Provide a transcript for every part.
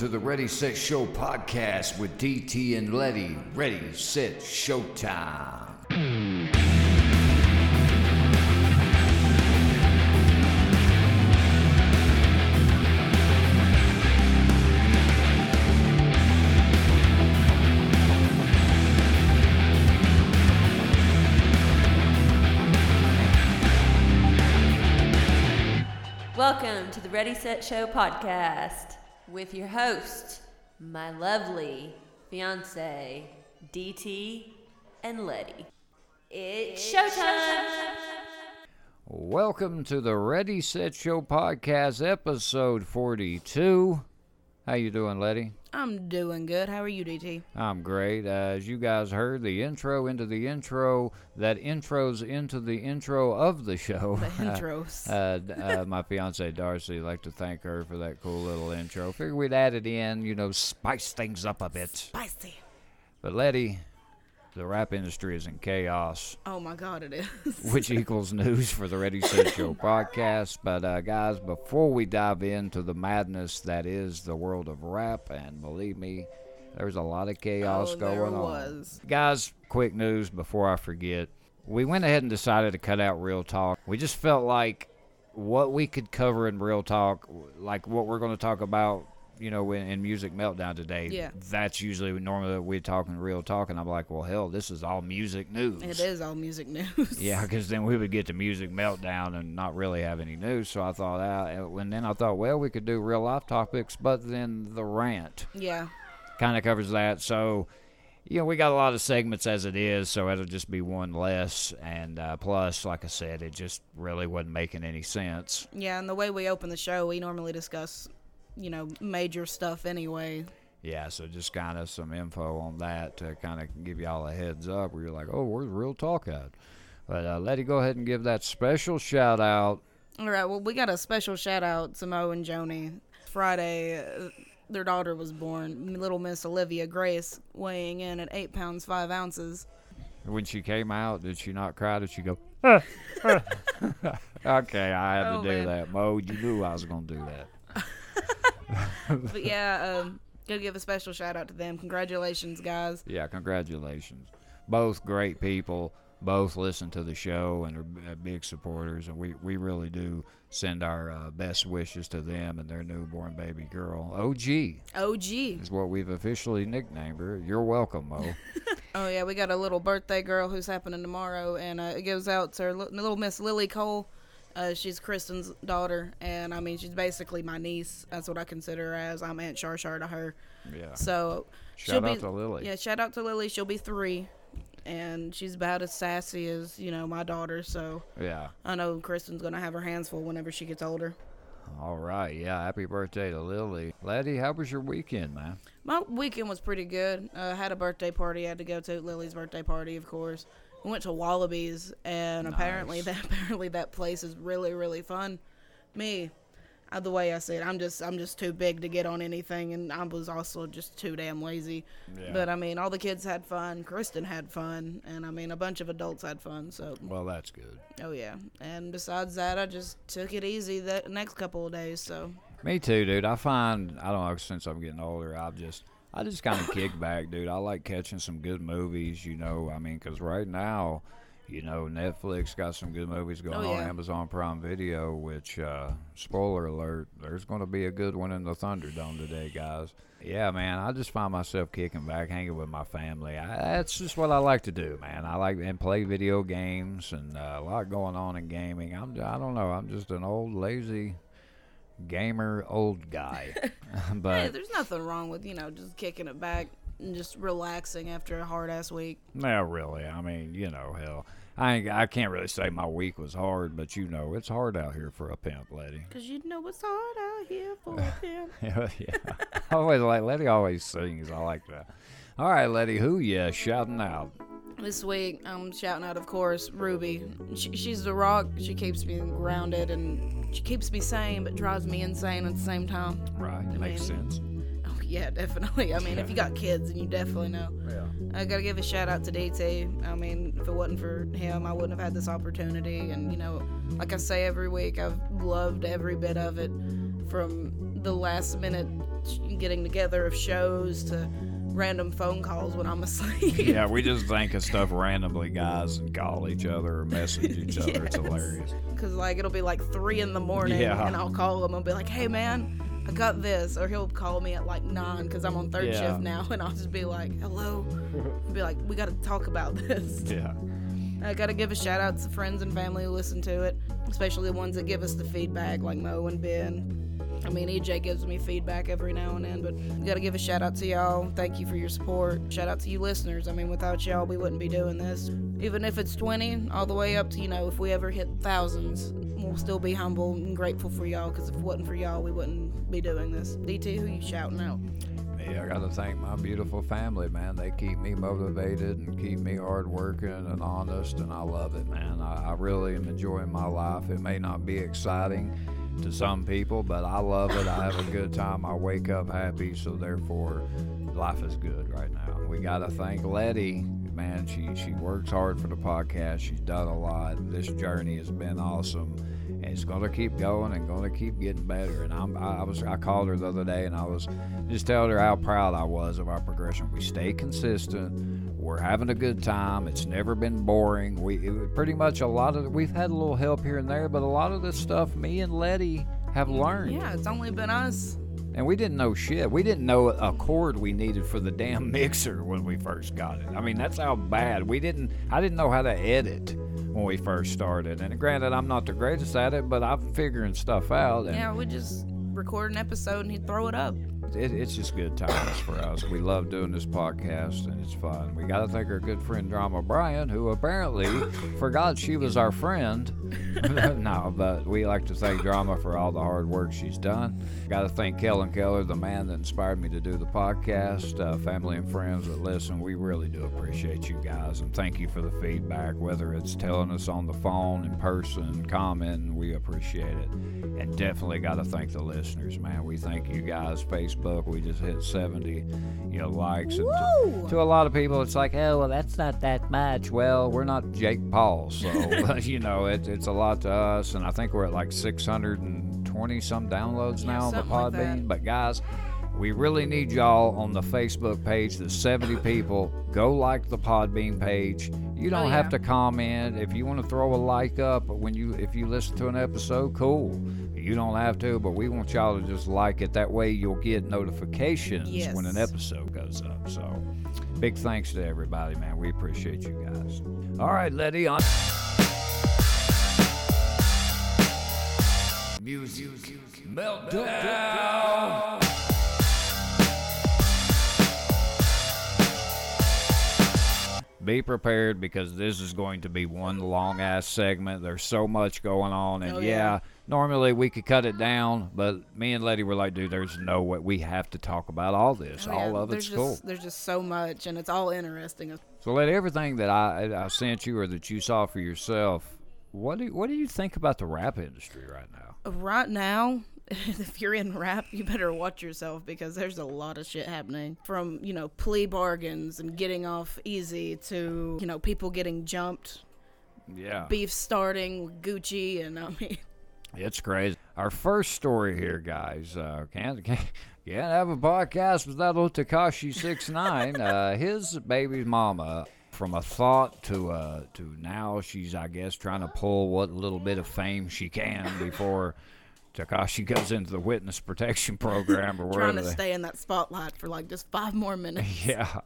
To the Ready Set Show podcast with DT and Letty. Ready, set, showtime. Welcome to the Ready Set Show podcast with your host, my lovely fiance, DT and Letty. It's showtime! Welcome to the Ready Set Show podcast, episode 42. How you doing, Letty? I'm doing good. How are you, DT? I'm great. Uh, as you guys heard, the intro into the intro that intros into the intro of the show. The intros. uh, uh, my fiance Darcy, like to thank her for that cool little intro. Figure we'd add it in, you know, spice things up a bit. Spicy. But Letty, the rap industry is in chaos, Oh my god, it is. which equals news for the Ready Set Show podcast. But uh, guys, before we dive into the madness that is the world of rap, and believe me, there's a lot of chaos Oh, going there on. Guys, quick news before I forget. We went ahead and decided to cut out Real Talk. We just felt like what we could cover in Real Talk, like what we're going to talk about, you know, in, in Music Meltdown today. Yeah. That's usually normally we're talking Real Talk, and I'm like, well, hell, this is all music news. It is all music news. Yeah, because then we would get to Music Meltdown and not really have any news. So I thought, uh, and then I thought, well, we could do real life topics, but then the rant Yeah. kind of covers that. So, you know, we got a lot of segments as it is, so it'll just be one less. And uh, plus, like I said, it just really wasn't making any sense. Yeah, and the way we open the show, we normally discuss, you know, major stuff anyway. Yeah, so just kind of some info on that to kind of give y'all a heads up where you're like, oh, where's real talk at? But uh, Letty, go ahead and give that special shout out. All right, well, we got a special shout out to Mo and Joni. Friday, uh, their daughter was born, little Miss Olivia Grace, weighing in at 8 pounds 5 ounces. When she came out, did she not cry? Did she go, okay, I had Oh, to do man. that. Mo, you knew I was going to do that. But yeah, um, gotta give a special shout out to them. Congratulations, guys. Yeah, congratulations. Both great people. Both listen to the show and are uh, big supporters, and we, we really do send our uh, best wishes to them and their newborn baby girl. OG OG. is what we've officially nicknamed her. You're welcome, Mo. Oh yeah, we got a little birthday girl who's happening tomorrow, and uh, it goes out to her little Miss Lily Cole. Uh, she's Kristen's daughter, and I mean she's basically my niece. That's what I consider her as. I'm Aunt Char Char to her. Yeah. So Shout she'll out be, to Lily. Yeah, shout out to Lily. She'll be three, and she's about as sassy as you know my daughter. So Yeah. I know Kristen's gonna have her hands full whenever she gets older. All right. Yeah. Happy birthday to Lily. Letty, how was your weekend, man? My weekend was pretty good. Uh, had a birthday party I had to go to. Lily's birthday party, of course. We went to Wallabies, and apparently that apparently that place is really really fun. Me, uh, the way I said, I'm just I'm just too big to get on anything, and I was also just too damn lazy. Yeah. But I mean, all the kids had fun. Kristen had fun, and I mean, a bunch of adults had fun. So, Well, that's good. oh yeah. And besides that, I just took it easy the next couple of days. So, Me too, dude. I find I don't know since I'm getting older, I've just I just kind of kick back, dude. I like catching some good movies, you know. I mean, because right now, you know, Netflix got some good movies going Oh, on. Amazon Prime Video, which uh, spoiler alert, there's going to be a good one in the Thunderdome today, guys. Yeah, man, I just find myself kicking back, hanging with my family. I, that's just what I like to do, man. I like and play video games, and uh, a lot going on in gaming. I'm I don't know. I'm just an old lazy gamer old guy. hey, but there's nothing wrong with you know just kicking it back and just relaxing after a hard ass week. no, really. I mean, you know, hell, I ain't, I can't really say my week was hard, but you know, it's hard out here for a pimp, lady. Cause you know it's hard out here for a pimp. yeah, yeah. I always like Letty. Always sings. I like that. All right, Letty, who you shouting out? This week, I'm um, shouting out, of course, Ruby. She, she's the rock. She keeps me grounded and she keeps me sane, but drives me insane at the same time. Right, makes mean- sense. Oh yeah, definitely. I mean, if you got kids, then you definitely know. Yeah. I gotta give a shout out to DT. I mean, if it wasn't for him, I wouldn't have had this opportunity. And you know, like I say every week, I've loved every bit of it, from the last minute getting together of shows to random phone calls when I'm asleep. Yeah, we just think of stuff randomly, guys, and call each other or message each other. It's hilarious. Cause like it'll be like three in the morning, Yeah. and I'll call him and be like, "Hey man, I got this," or he'll call me at like nine because I'm on third Yeah. shift now, and I'll just be like, "Hello," and be like, "We got to talk about this." Yeah. I gotta give a shout out to friends and family who listen to it, especially the ones that give us the feedback, like Mo and Ben. I mean, EJ gives me feedback every now and then, but gotta give a shout out to y'all. Thank you for your support. Shout out to you listeners. I mean, without y'all, we wouldn't be doing this. Even if it's 20, all the way up to, you know, if we ever hit thousands, we'll still be humble and grateful for y'all, because if it wasn't for y'all, we wouldn't be doing this. DT, who you shouting out? Me, I got to thank my beautiful family, man. They keep me motivated and keep me hardworking and honest, and I love it, man. I, I really am enjoying my life. It may not be exciting to some people, but I love it. I have a good time. I wake up happy, so therefore, life is good right now. We got to thank Letty. Man, she, she works hard for the podcast. She's done a lot. This journey has been awesome and it's going to keep going and going to keep getting better. And I'm, I I was, I called her the other day and I was just telling her how proud I was of our progression. We stay consistent. We're having a good time. It's never been boring. We it, pretty much a lot of we've had a little help here and there, but a lot of this stuff me and Letty have learned. Yeah, it's only been us. And we didn't know shit. We didn't know a cord we needed for the damn mixer when we first got it. I mean, that's how bad. We didn't I didn't know how to edit when we first started. And granted, I'm not the greatest at it, but I'm figuring stuff out and Yeah, we just record an episode and he'd throw it up. It, it's just good times for us. We love doing this podcast and it's fun. We got to thank our good friend Drama Brian, who apparently forgot she was our friend. no, but we like to thank Drama for all the hard work she's done. Got to thank Kellen Keller, the man that inspired me to do the podcast. Uh, family and friends that listen, we really do appreciate you guys and thank you for the feedback, whether it's telling us on the phone, in person, commenting, we appreciate it. And definitely got to thank the listeners, man. We thank you guys. Facebook, we just hit 70, you know, likes. And to, to a lot of people, it's like, oh, well, that's not that much. Well, we're not Jake Paul, so you know, it, it's a lot to us. And I think we're at like 620 some downloads Yeah, now on the something like. Podbean. But guys, we really need y'all on the Facebook page. The 70 people. Go like the Podbean page. You don't Oh, have to comment if you want to throw a like up when you if you listen to an episode. Cool. You don't have to, but we want y'all to just like it. That way, you'll get notifications when an episode goes up. So, big thanks to everybody, man. We appreciate you guys. All right, Letty on. Music meltdown. Be prepared because this is going to be one long ass segment. There's so much going on, and Oh, yeah. yeah. normally we could cut it down, but me and Letty were like, dude, there's no way we have to talk about all this. Oh, all yeah, of there's it's just, cool. There's just so much, and it's all interesting. So, Letty, everything that I I sent you or that you saw for yourself, what do what do you think about the rap industry right now? Right now, if you're in rap, you better watch yourself because there's a lot of shit happening. From, you know, plea bargains and getting off easy to, you know, people getting jumped, Yeah, beef starting with Gucci, and I mean, it's crazy. Our first story here, guys. Uh, can't can't can't have a podcast without old Tekashi Six Nine. uh, his baby's mama. From a thought to uh, to now, she's I guess trying to pull what little bit of fame she can before Tekashi goes into the witness protection program or trying wherever. to they- stay in that spotlight for like just five more minutes. Yeah.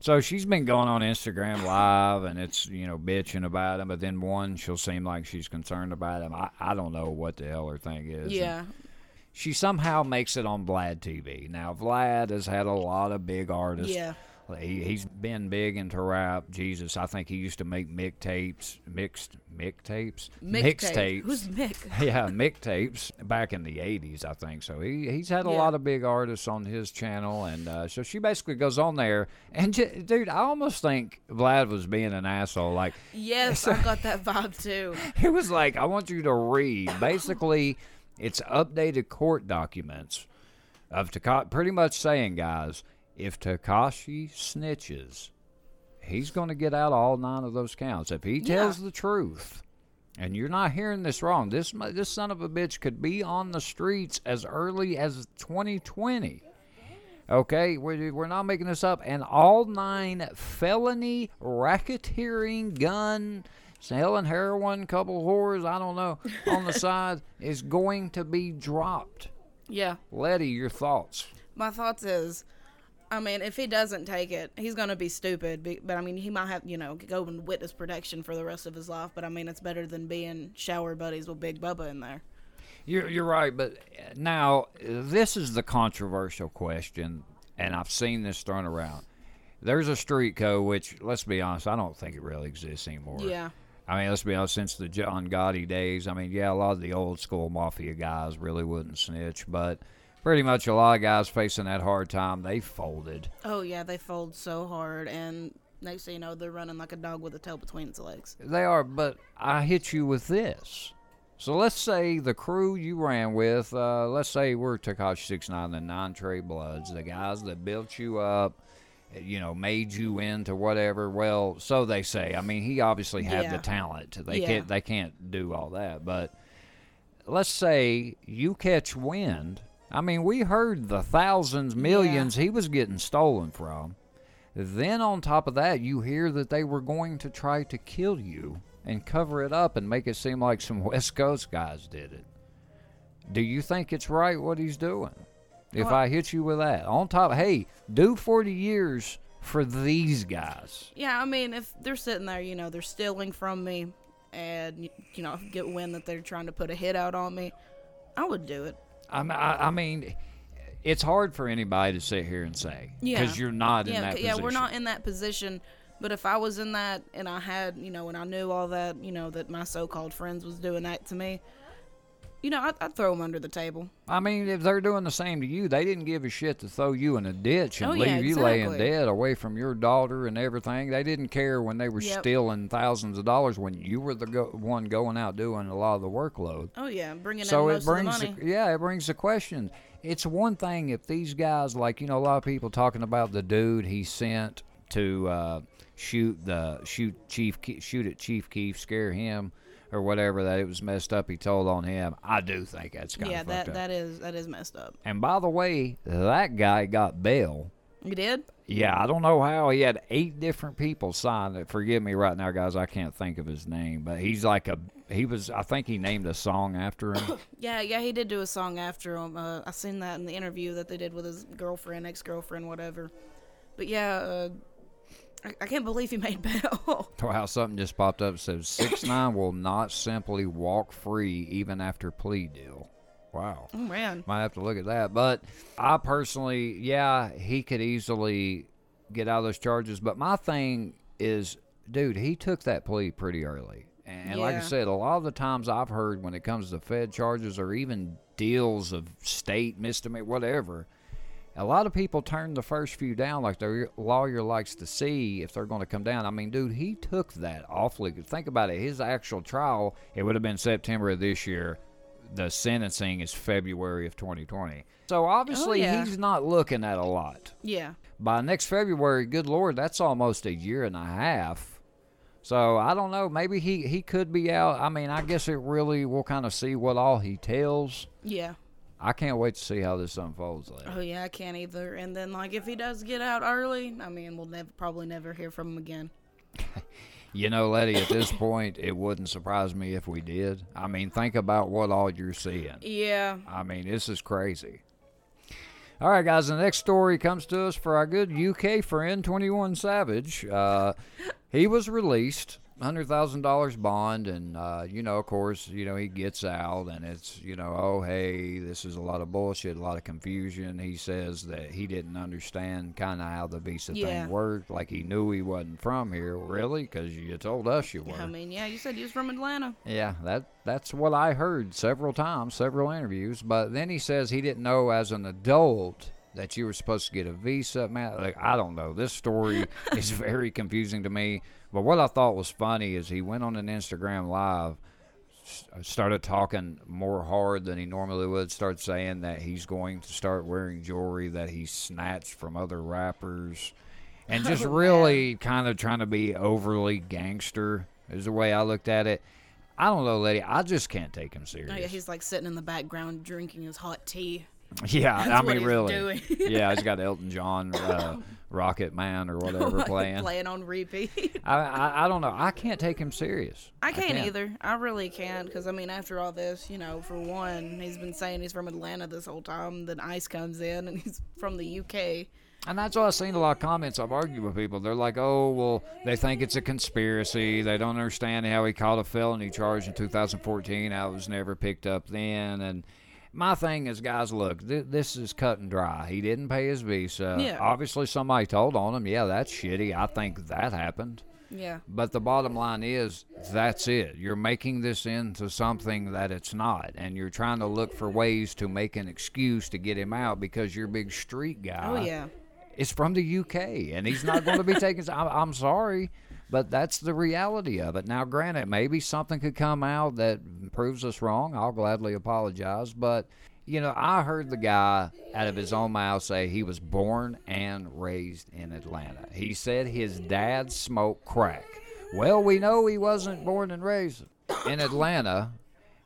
So she's been going on Instagram Live and it's, you know, bitching about him. But then one, she'll seem like she's concerned about him. I, I don't know what the hell her thing is. And Yeah. She somehow makes it on Vlad TV. Now, Vlad has had a lot of big artists. Yeah. He, he's been big into rap. Jesus, I think he used to make mixtapes, mixed mixtapes, Mixtape. Who's Mick? yeah, mixtapes back in the '80s, I think. So he he's had a Yeah. lot of big artists on his channel, and uh, so she basically goes on there. And j- dude, I almost think Vlad was being an asshole. Like Yes, I got that vibe too. He was like, I want you to read. Basically, it's updated court documents of Tekashi, pretty much saying, guys, if Tekashi snitches, he's going to get out all nine of those counts. If he tells the truth, and you're not hearing this wrong, this this son of a bitch could be on the streets as early as 2020. Okay, we're, we're not making this up. And all nine felony racketeering gun selling heroin, couple whores, I don't know, on the side is going to be dropped. Yeah. Letty, your thoughts? My thoughts is, I mean, if he doesn't take it, he's gonna be stupid. But I mean, he might have, you know, go in witness protection for the rest of his life. But I mean, it's better than being shower buddies with Big Bubba in there. You're, you're right, but now this is the controversial question, and I've seen this thrown around. There's a street code, which, let's be honest, I don't think it really exists anymore. Yeah. I mean, let's be honest, since the John Gotti days, I mean, yeah, a lot of the old school mafia guys really wouldn't snitch, but pretty much a lot of guys facing that hard time, they folded. Oh yeah, they fold so hard, and next thing you know, they're running like a dog with a tail between its legs. They are, but I hit you with this. So let's say the crew you ran with, uh, let's say we're Tekashi Six Nine, the Nine Trey Bloods, the guys that built you up, you know, made you into whatever. Well, so they say. I mean, he obviously had Yeah. the talent. They Yeah. can't they can't do all that. But let's say you catch wind. I mean, we heard the thousands, millions he was getting stolen from. Then on top of that, you hear that they were going to try to kill you and cover it up and make it seem like some West Coast guys did it. Do you think it's right what he's doing? If Well- I hit you with that on top, hey, do 40 years for these guys. Yeah, I mean, if they're sitting there, you know, they're stealing from me, and you know, get wind that they're trying to put a hit out on me, I would do it. I, I, I mean, it's hard for anybody to sit here and say Yeah. because you're not in yeah, that c- yeah, position. we're not in that position. But if I was in that, and I had, you know, and I knew all that, you know, that my so-called friends was doing that to me, you know, I'd, I'd throw them under the table. I mean, if they're doing the same to you, they didn't give a shit to throw you in a ditch and Oh, leave yeah, you laying dead away from your daughter and everything. They didn't care when they were Yep. stealing thousands of dollars when you were the go- one going out doing a lot of the workload. Oh yeah, bringing so in it most brings of the money. yeah it brings the question it's one thing if these guys like you know a lot of people talking about the dude he sent to uh, shoot the shoot chief shoot at chief keef scare him or whatever that it was messed up he told on him i do think that's kind of yeah, that up that is that is messed up. and by the way that guy got bail You did? yeah, I don't know how he had eight different people sign it. Forgive me right now, guys. I can't think of his name, but he's like a he was. I think he named a song after him. Yeah, yeah, he did do a song after him. Uh, I seen that in the interview that they did with his girlfriend, ex-girlfriend, whatever. But yeah, uh, I, I can't believe he made bail. wow, something just popped up. It says six nine will not simply walk free even after plea deal. Wow. oh man. Might have to look at that. But I personally, yeah, he could easily get out of those charges. But my thing is, dude, he took that plea pretty early. And like I said, a lot of the times I've heard when it comes to Fed charges or even deals of state misdemeanor, whatever, a lot of people turn the first few down like their lawyer likes to see if they're going to come down. I mean, dude, he took that awfully good. Think about it. His actual trial, it would have been September of this year. The sentencing is February of 2020. So obviously, oh, yeah. he's not looking at a lot. Yeah. By next February, good Lord, that's almost a year and a half. So I don't know. Maybe he, he could be out. I mean, I guess it really, we'll kind of see what all he tells. Yeah. I can't wait to see how this unfolds later. Oh yeah, I can't either. And then like if he does get out early, I mean, we'll never probably never hear from him again. You know, Letty, at this point, it wouldn't surprise me if we did. I mean, think about what all you're seeing. Yeah. I mean, this is crazy. All right, guys, the next story comes to us for our good UK friend, 21 Savage. Uh, he was released, $100,000 bond, and, uh, you know, of course, you know, he gets out, and it's, you know, oh, hey, this is a lot of bullshit, a lot of confusion. He says that he didn't understand kind of how the visa Yeah. thing worked, like he knew he wasn't from here. Really? Because you told us you were. I mean, yeah, you said he was from Atlanta. Yeah, that that's what I heard several times, several interviews. But then he says he didn't know as an adult that you were supposed to get a visa. Man, like I don't know. This story is very confusing to me. But what I thought was funny is he went on an Instagram live, uh, started talking more hard than he normally would. Start saying that he's going to start wearing jewelry that he snatched from other rappers, and just Oh, really kind of trying to be overly gangster. Is the way I looked at it. I don't know, lady. I just can't take him serious. Oh yeah, he's like sitting in the background drinking his hot tea. Yeah, I mean, really. yeah, he's got Elton John, uh, Rocket Man, or whatever playing. playing on repeat. I, I I don't know. I can't take him serious. I can't either. I really can't because I mean, after all this, you know, for one, he's been saying he's from Atlanta this whole time. Then ICE comes in and he's from the UK. And that's why I've seen a lot of comments. I've argued with people. They're like, "Oh, well, they think it's a conspiracy. They don't understand how he caught a felony charge in 2014. I was never picked up then." And my thing is, guys, look, th- this is cut and dry. He didn't pay his visa. Yeah. Obviously, somebody told on him. Yeah, that's shitty. I think that happened. Yeah. But the bottom line is, that's it. You're making this into something that it's not, and you're trying to look for ways to make an excuse to get him out because you're a big street oh, guy Oh yeah. is from the UK, and he's not going to be taken. I'm, I'm sorry, but that's the reality of it. Now, granted, maybe something could come out that proves us wrong. I'll gladly apologize, but you know, I heard the guy out of his own mouth say he was born and raised in Atlanta. He said his dad smoked crack. Well, we know he wasn't born and raised in Atlanta.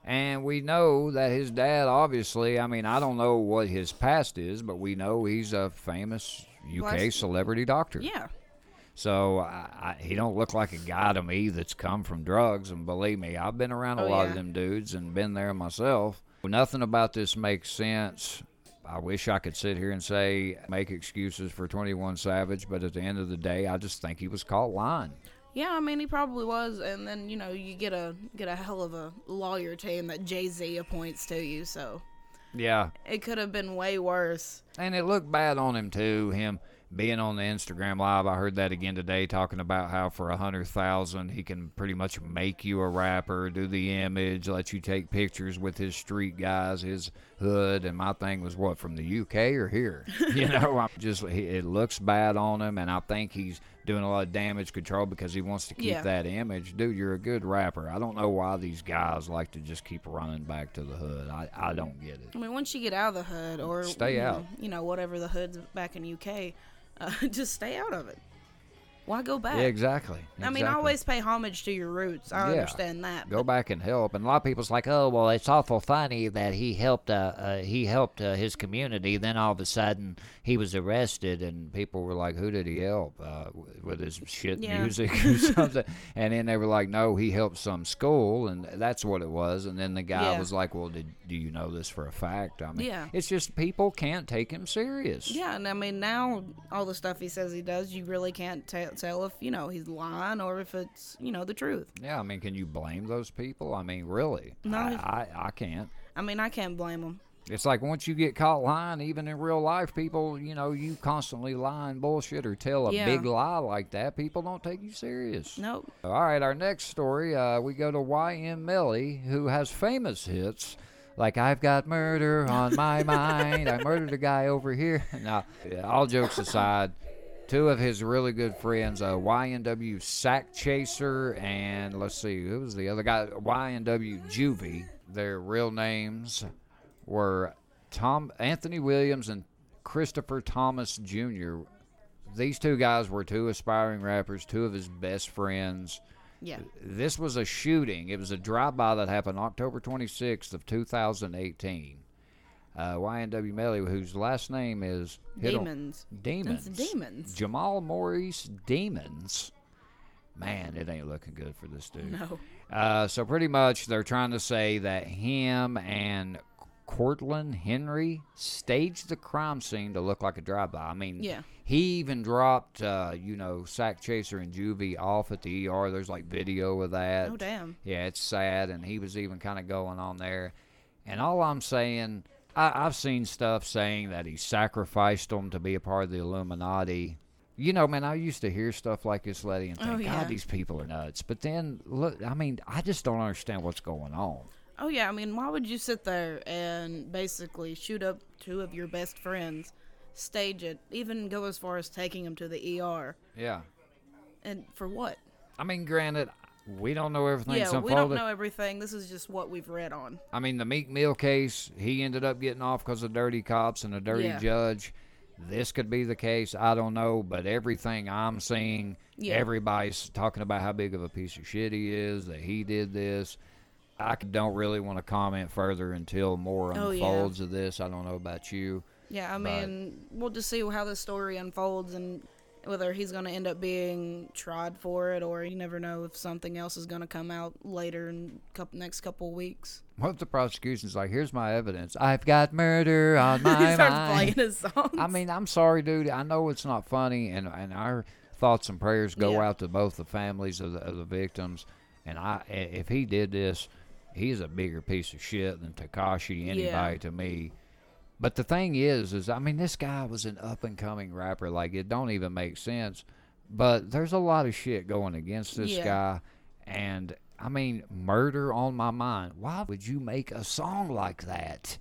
And we know that his dad, obviously, I mean, I don't know what his past is, but we know he's a famous UK celebrity doctor. Yeah. So I, I, he don't look like a guy to me that's come from drugs. And believe me, I've been around a Oh, lot yeah. of them dudes and been there myself. Nothing about this makes sense. I wish I could sit here and say make excuses for 21 Savage, but at the end of the day, I just think he was caught lying. Yeah, I mean he probably was, and then you know you get a get a hell of a lawyer team that Jay Z appoints to you, so Yeah, it could have been way worse. And it looked bad on him too. Him being on the Instagram live, I heard that again today, talking about how for a hundred thousand he can pretty much make you a rapper, do the image, let you take pictures with his street guys, his hood. And my thing was what from the UK or here, you know? I'm just it looks bad on him, and I think he's doing a lot of damage control because he wants to keep Yeah. that image. Dude, you're a good rapper. I don't know why these guys like to just keep running back to the hood. I I don't get it. I mean, once you get out of the hood, or Stay you out. know, you know whatever the hood's back in UK, uh, just stay out of it. Why go back? Yeah, exactly. I mean, exactly. always pay homage to your roots. I Yeah. understand that. go back and help. And a lot of people's like, oh, well, it's awful funny that he helped. Uh, uh, he helped uh, his community. Then all of a sudden, he was arrested, and people were like, who did he help uh, with his shit Yeah. music or something? And then they were like, no, he helped some school, and that's what it was. And then the guy Yeah. was like, well, did do you know this for a fact? I mean, Yeah. it's just people can't take him serious. Yeah, and I mean now all the stuff he says he does, you really can't tell if you know he's lying or if it's you know the truth. Yeah, I mean, can you blame those people? I mean, really? No. I, I, I can't. I mean, I can't blame them. It's like once you get caught lying, even in real life, people, you know, you constantly lie and bullshit or tell a Yeah. big lie like that, people don't take you serious. Nope. All right, our next story, uh, we go to YNW Melly, who has famous hits like I've got murder on my mind. I murdered a guy over here. now, all jokes aside, two of his really good friends, uh, YNW Sakchaser, and let's see, who was the other guy? YNW Juvie. Their real names were Tom Anthony Williams and Christopher Thomas Jr. These two guys were two aspiring rappers, two of his best friends. Yeah. This was a shooting. It was a drive-by that happened October 26th of 2018. Uh, YNW Melly, whose last name is on- Demons. Demons. It's demons. Jamell Maurice Demons. Man, it ain't looking good for this dude. No. Uh, so pretty much they're trying to say that him and Cortlen Henry staged the crime scene to look like a drive-by. I mean, Yeah. he even dropped, uh, you know, Sakchaser and Juvie off at the ER. There's like video of that. Oh damn. Yeah, it's sad, and he was even kind of going on there. And all I'm saying, I, I've seen stuff saying that he sacrificed them to be a part of the Illuminati. You know, man, I used to hear stuff like this, Letty, and think, Oh, yeah. God, these people are nuts. But then, look, I mean, I just don't understand what's going on. Oh yeah. I mean, why would you sit there and basically shoot up two of your best friends, stage it, even go as far as taking them to the ER, Yeah. and for what? I mean, granted, we don't know everything. yeah, we don't know everything. This is just what we've read on. I mean, the Meek Mill case, he ended up getting off because of dirty cops and a dirty Yeah. judge. This could be the case. I don't know, but everything I'm seeing, Yeah. everybody's talking about how big of a piece of shit he is, that he did this. I don't really want to comment further until more Oh, yeah. unfolds of this. I don't know about you. Yeah, I mean, we'll just see how the story unfolds and whether he's going to end up being tried for it or you never know if something else is going to come out later in couple, next couple weeks. What if the prosecution's like, here's my evidence. I've got murder on he my starts mind. playing his songs. I mean, I'm sorry, dude. I know it's not funny, and and our thoughts and prayers go Yeah. out to both the families of the, of the victims. And I, i- if he did this, he's a bigger piece of shit than Tekashi anybody Yeah. to me. But the thing is, is I mean, this guy was an up and coming rapper. Like it don't even make sense. But there's a lot of shit going against this Yeah. guy, and I mean, murder on my mind. Why would you make a song like that?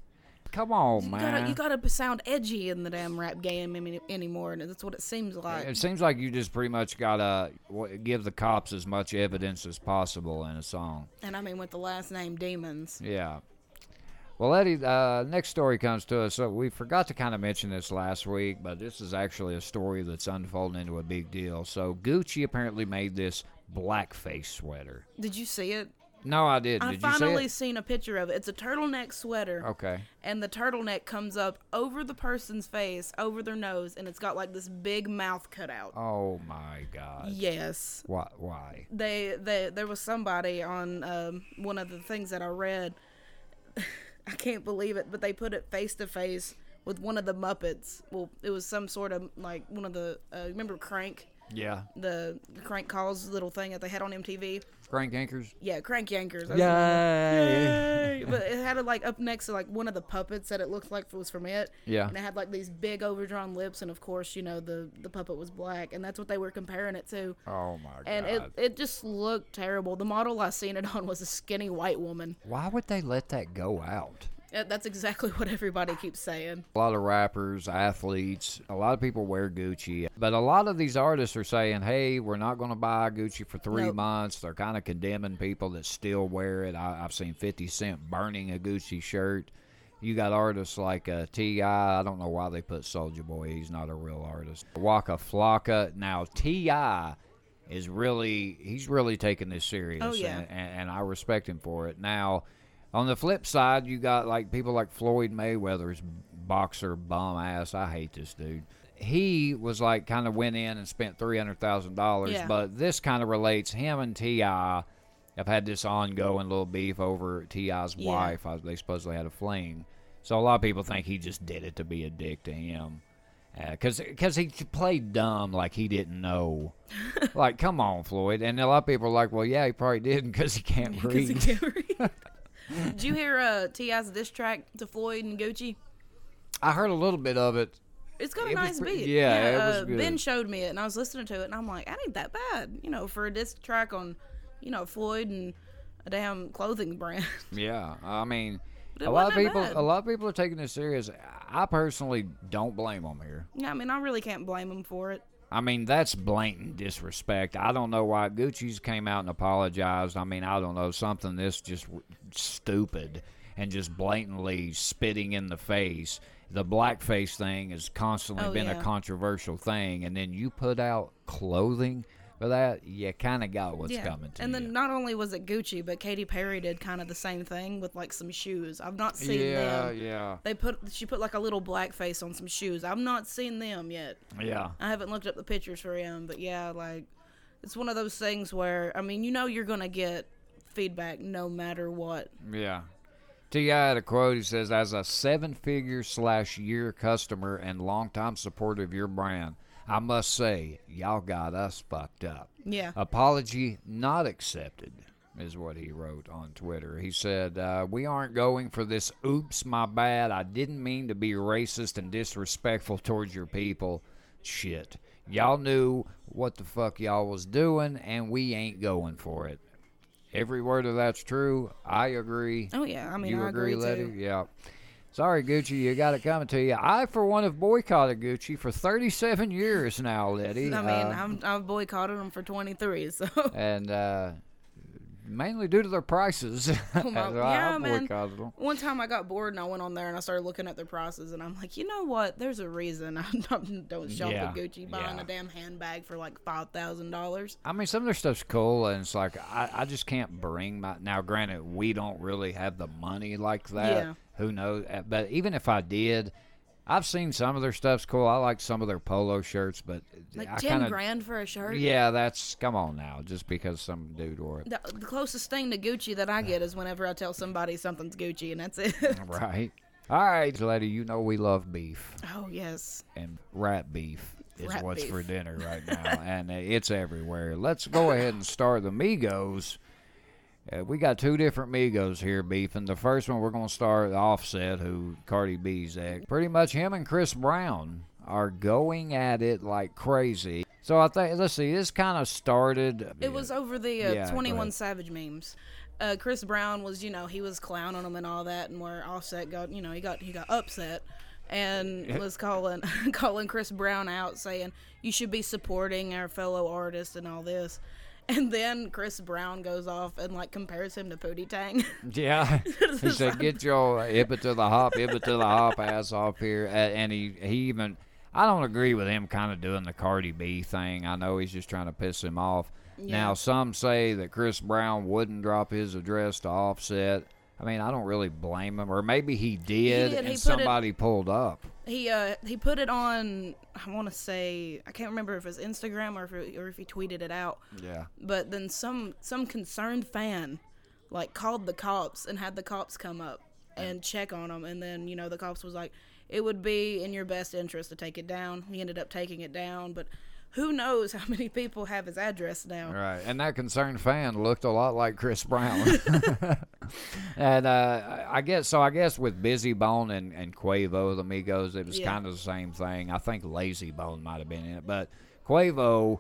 Come on, you man. gotta, you gotta sound edgy in the damn rap game any, anymore, and that's what it seems like. It seems like you just pretty much gotta give the cops as much evidence as possible in a song. And I mean, with the last name Demons. Yeah. Well, Eddie, uh, next story comes to us. So we forgot to kind of mention this last week, but this is actually a story that's unfolding into a big deal. So Gucci apparently made this blackface sweater. Did you see it? No, I didn't. I Did you finally see seen a picture of it. It's a turtleneck sweater. Okay. and the turtleneck comes up over the person's face, over their nose, and it's got like this big mouth cut out. Oh my God. Yes. Why? Why? They, they, there was somebody on um, one of the things that I read. I can't believe it, but they put it face to face with one of the Muppets. Well, it was some sort of like one of the. Uh, remember Crank, Yeah. the Crank calls little thing that they had on MTV. Crank anchors. Yeah, Crank Yankers. that's. Yay! Yay! but it had it like up next to like one of the puppets that it looked like was from it. Yeah. And it had like these big overdrawn lips, and of course, you know the the puppet was black, and that's what they were comparing it to. Oh my God. And it it just looked terrible. The model I seen it on was a skinny white woman. Why would they let that go out? That's exactly what everybody keeps saying. A lot of rappers, athletes, a lot of people wear Gucci, but a lot of these artists are saying, "Hey, we're not going to buy Gucci for three Nope. months." They're kind of condemning people that still wear it. I, I've seen Fifty Cent burning a Gucci shirt. You got artists like uh, Ti. I don't know why they put Soulja Boy. He's not a real artist. Waka Flocka. Now T.I. is really he's really taking this serious, Oh, yeah. and, and, and I respect him for it. Now, on the flip side, you got like people like Floyd Mayweather's boxer bum ass. I hate this dude. He was like kind of went in and spent three hundred thousand dollars, but this kind of relates him and Ti. have had this ongoing little beef over T.I.'s Yeah. wife. I, they supposedly had a fling, so a lot of people think he just did it to be a dick to him. Uh, because cause he played dumb like he didn't know. like, come on, Floyd. And a lot of people are like, well, yeah, he probably didn't because he can't 'Cause he can't read. Did you hear uh, T.I.'s diss track to Floyd and Gucci? I heard a little bit of it. It's got a It nice pretty- beat. yeah, it was uh, good. Ben showed me it, and I was listening to it, and I'm like, that ain't that bad, you know, for a diss track on, you know, Floyd and a damn clothing brand. Yeah, I mean, a lot of people, bad. a lot of people are taking this serious. I personally don't blame them here. yeah, I mean, I really can't blame them for it. I mean, that's blatant disrespect. I don't know why Gucci's came out and apologized. I mean, I don't know something this just stupid and just blatantly spitting in the face. The blackface thing has constantly Oh, been a controversial thing, and then you put out clothing for that. You kind of got what's yeah. coming to and you. then not only was it Gucci, but Katy Perry did kind of the same thing with like some shoes. I've not seen yeah, them. yeah, They put she put like a little black face on some shoes. I've not seen them yet. yeah. I haven't looked up the pictures for him, but yeah, like it's one of those things where I mean, you know, you're gonna get feedback no matter what. Yeah. T.I. had a quote. He says, "As a seven-figure slash year customer and longtime supporter of your brand, I must say y'all got us fucked up. Yeah, Apology not accepted." Is what he wrote on Twitter. He said, uh, "We aren't going for this. Oops, my bad. I didn't mean to be racist and disrespectful towards your people. Shit, y'all knew what the fuck y'all was doing, and we ain't going for it. Every word of that's true. I agree. oh yeah. I mean, you I agree, agree, Letty? too. Yeah. Sorry, Gucci, you got it coming to you. I, for one, have boycotted Gucci for 37 years now, Letty. I mean, Uh, I'm, I've boycotted them for 23, so and uh, mainly due to their prices. Oh, my- yeah, I man. them. One time I got bored and I went on there and I started looking at their prices and I'm like, you know what? There's a reason I don't, don't shop Yeah, at Gucci buying yeah. a damn handbag for like five thousand dollars. I mean, some of their stuff's cool, and it's like I, I just can't bring my. Now, granted, we don't really have the money like that. Yeah. Who knows? Uh, But even if I did, I've seen some of their stuff's cool. I like some of their polo shirts, but Like I ten kinda, grand for a shirt. Yeah, that's come on now. Just because some dude wore it, The, the closest thing to Gucci that I get is whenever I tell somebody something's Gucci and that's it. right? All right, lady, you know we love beef. oh yes. and rat beef is Rat what's beef. for dinner right now, and it's everywhere. Let's go ahead and start the Migos. Uh, we got two different Migos here beefing. The first one we're going to start Offset, who Cardi B's at. Pretty much him and Chris Brown are going at it like crazy. So I think let's see, this kind of started. It was over the uh, Yeah, 21. Savage memes. Uh, Chris Brown was, you know, he was clowning them and all that, and where Offset got, you know, he got he got upset and was calling calling Chris Brown out, saying you should be supporting our fellow artists and all this. And then Chris Brown goes off and like compares him to Pootie Tang. Yeah, he said, "Get your hip it to the hop, hip it to the hop ass off here." And he he even I don't agree with him kind of doing the Cardi B thing. I know he's just trying to piss him off. Yeah. Now some say that Chris Brown wouldn't drop his address to Offset. I mean, I don't really blame him, or maybe he did, did, and he put it- somebody pulled up. he uh he put it on I want to say I can't remember if it was Instagram or if it, or if he tweeted it out. Yeah, but then some some concerned fan like called the cops and had the cops come up and check on him and then you know the cops was like it would be in your best interest to take it down. He ended up taking it down but who knows how many people have his address now Right, and that concerned fan looked a lot like Chris Brown. and uh, I guess so. I guess with Bizzy Bone and, and Quavo, the Migos, it was Yeah. kind of the same thing. I think Layzie Bone might have been in it, but Quavo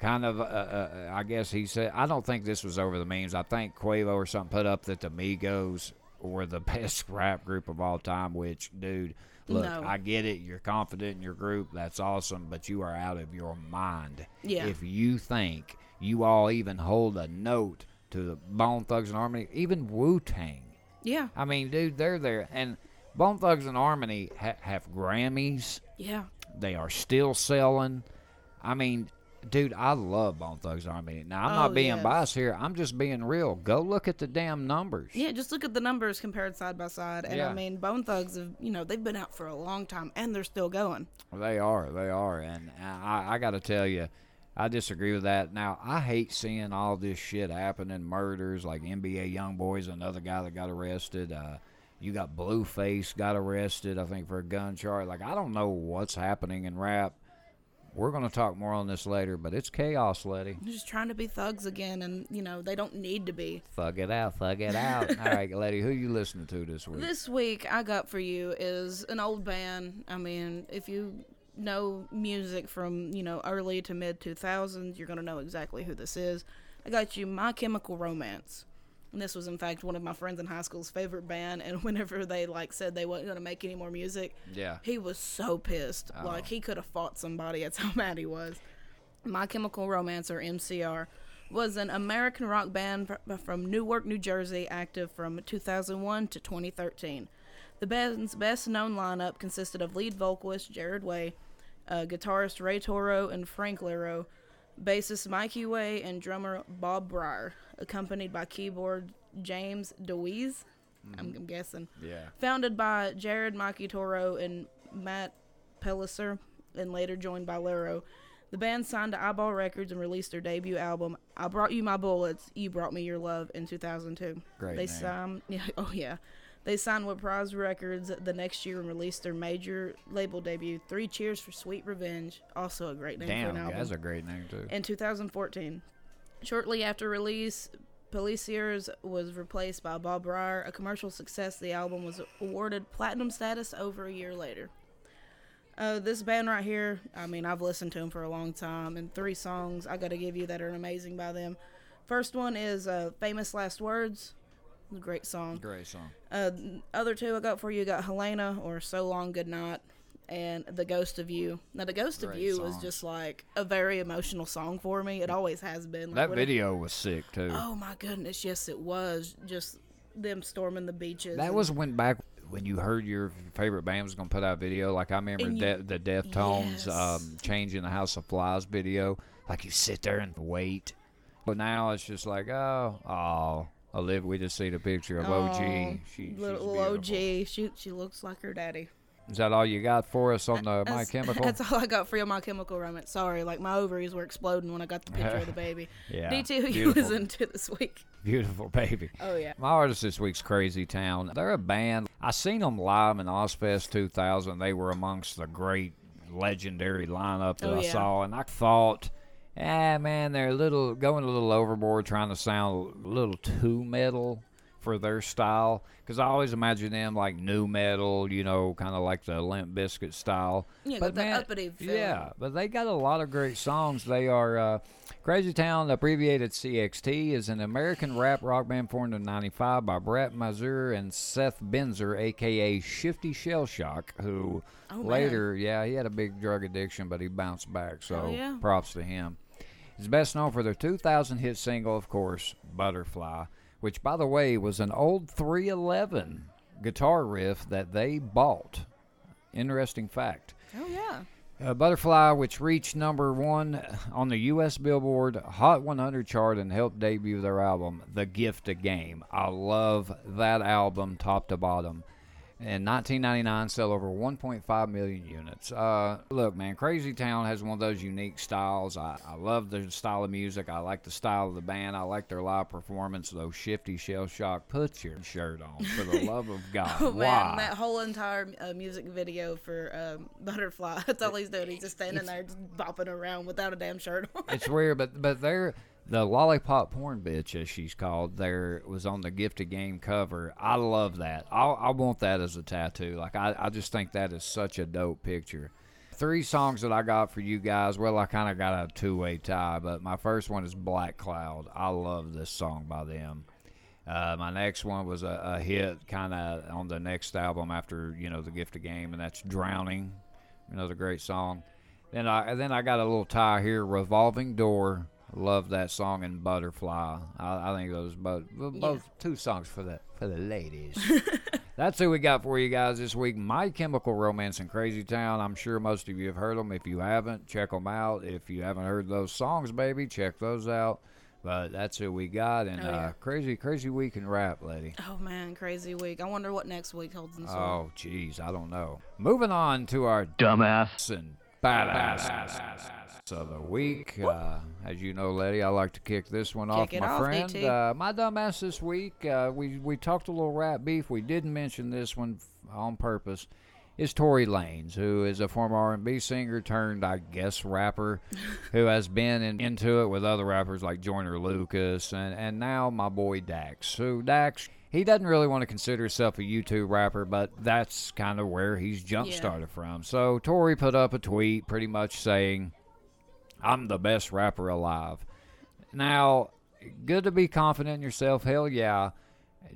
kind of. Uh, uh, I guess he said. I don't think this was over the memes. I think Quavo or something put up that the Migos were the best rap group of all time. Which, dude. Look, No. I get it. You're confident in your group. That's awesome, but you are out of your mind. Yeah. If you think you all even hold a note to the Bone Thugs and Harmony, even Wu Tang. yeah I mean, dude, they're there. And Bone Thugs and Harmony ha- have Grammys. yeah They are still selling. I mean, dude, I love Bone Thugs and Harmony. Now, I'm Oh, not being yes. biased here. I'm just being real. Go look at the damn numbers. yeah just look at the numbers compared side by side and Yeah. i mean bone thugs have you know they've been out for a long time and they're still going They are. They are. And I, I got to tell you, I disagree with that. Now, I hate seeing all this shit happening murders like NBA Young Boys, another guy that got arrested. Uh, you got Blueface got arrested, I think, for a gun charge. Like, I don't know what's happening in rap. We're going to talk more on this later, but it's chaos, Letty. they're just trying to be thugs again and you know they don't need to be Thug it out, thug it out. All right, Letty, who you listening to this week? This week I got for you is an old band. I mean, if you know music from, you know, early to mid 2000s, you're going to know exactly who this is. I got you My Chemical Romance. And this was in fact one of my friends in high school's favorite band and whenever they like said they weren't going to make any more music, yeah. he was so pissed. Like he could have fought somebody. That's how mad he was. My Chemical Romance, or MCR, was an American rock band from Newark, New Jersey, active from 2001 to 2013. The band's best known lineup consisted of lead vocalist Gerard Way, uh, guitarist Ray Toro and Frank Lero, bassist Mikey Way, and drummer Bob Bryar, accompanied by keyboard James DeWeese. I'm, mm-hmm. I'm guessing Yeah. founded by Gerard Mikey Toro and Matt Pelissier, and later joined by Lero. The band signed to Eyeball Records and released their debut album, I Brought You My Bullets, You Brought Me Your Love, in 2002. Great they name. signed, yeah, oh yeah. They signed with Prize Records the next year and released their major label debut, Three Cheers for Sweet Revenge, also a great name for Damn, an album that's a great name, too. in 2014. Shortly after release, Pelissier was replaced by Bob Bryar. A commercial success, the album was awarded platinum status over a year later. Uh, this band right here, I mean, I've listened to them for a long time, and three songs I got to give you that are amazing by them. First one is uh, Famous Last Words. Great song. Great song. Uh, other two I got for you got Helena or So Long Good Night, and The Ghost of You. Now, The Ghost of Great You is songs. just like a very emotional song for me. It always has been. Like, That when it- video was sick too. oh my goodness, yes, it was. Just them storming the beaches. That and- was when back when you heard your favorite band was gonna put out a video. Like I remember you- De- the Deftones Yes. um, changing the House of Flies video. Like you sit there and wait, but now it's just like oh oh. Olivia, we just see the picture of OG. Oh, She, little. OG. She she looks like her daddy. Is that all you got for us on uh, the My Chemical? That's all I got for you my chemical romance. Sorry, like my ovaries were exploding when I got the picture of the baby. Yeah, DT, who you beautiful. listen to this week? Beautiful baby. Oh yeah. My artist this week's Crazy Town. They're a band. I seen them live in Ozzfest 2000. They were amongst the great legendary lineup that Oh, I saw, and I thought, ah, man, they're a little going a little overboard, trying to sound a little too metal for their style. Because I always imagine them like nu metal, you know, kind of like the Limp Bizkit style. Yeah, but man, uppity. Yeah, but they got a lot of great songs. They are uh, Crazy Town, abbreviated CXT, is an American rap rock band formed in '95 by Bret Mazur and Seth Binzer, aka Shifty Shellshock, who Oh, man. later, yeah, he had a big drug addiction, but he bounced back. So Oh, yeah. props to him. He's best known for their 2000 hit single, of course, Butterfly, which, by the way, was an old 311 guitar riff that they bought. Interesting fact. Oh yeah. Uh, Butterfly, which reached number one on the U.S. Billboard Hot 100 chart and helped debut their album, The Gift of Game. I love that album top to bottom. In 1999, sell over 1.5 million units. Uh, look, man, Crazy Town has one of those unique styles. I, I love their style of music. I like the style of the band. I like their live performance. Those Shifty Shellshock. Put your shirt on, for the love of God. Oh Why? man, that whole entire uh, music video for um, Butterfly. That's all he's doing. He's just standing there, just bopping around without a damn shirt on. it's weird, but but they're the lollipop porn bitch, as she's called. There was on the Gift of Game cover. I love that. I I want that as a tattoo. Like I I just think that is such a dope picture. Three songs that I got for you guys. Well, I kind of got a two way tie, but my first one is Black Cloud. I love this song by them. Uh, my next one was a, a hit kind of on the next album after you know the gift of game, and that's Drowning, another great song. Then I then I got a little tie here, Revolving Door. Love that song and Butterfly. I, I think those both both two songs for the for the ladies. That's who we got for you guys this week. My Chemical Romance and Crazy Town. I'm sure most of you have heard them. If you haven't, check them out. If you haven't heard those songs, baby, check those out. But that's who we got. And Oh, yeah. uh, crazy, crazy week in rap, lady. Oh man, crazy week. I wonder what next week holds in store. Oh, jeez, I don't know. Moving on to our Dumbass. and badass of the week. Uh, as you know, Letty, I like to kick this one off, Kick it my off, friend. Uh, my dumbass this week. Uh, we we talked a little rap beef. We didn't mention this one on purpose. Is Tory Lanez, who is a former R&B singer turned, I guess, rapper, who has been in, into it with other rappers like Joyner Lucas, and and now my boy Dax. Who Dax? He doesn't really want to consider himself a YouTube rapper, but that's kind of where he's jump Yeah. started from. So Tory put up a tweet pretty much saying, I'm the best rapper alive. Now, good to be confident in yourself. Hell yeah.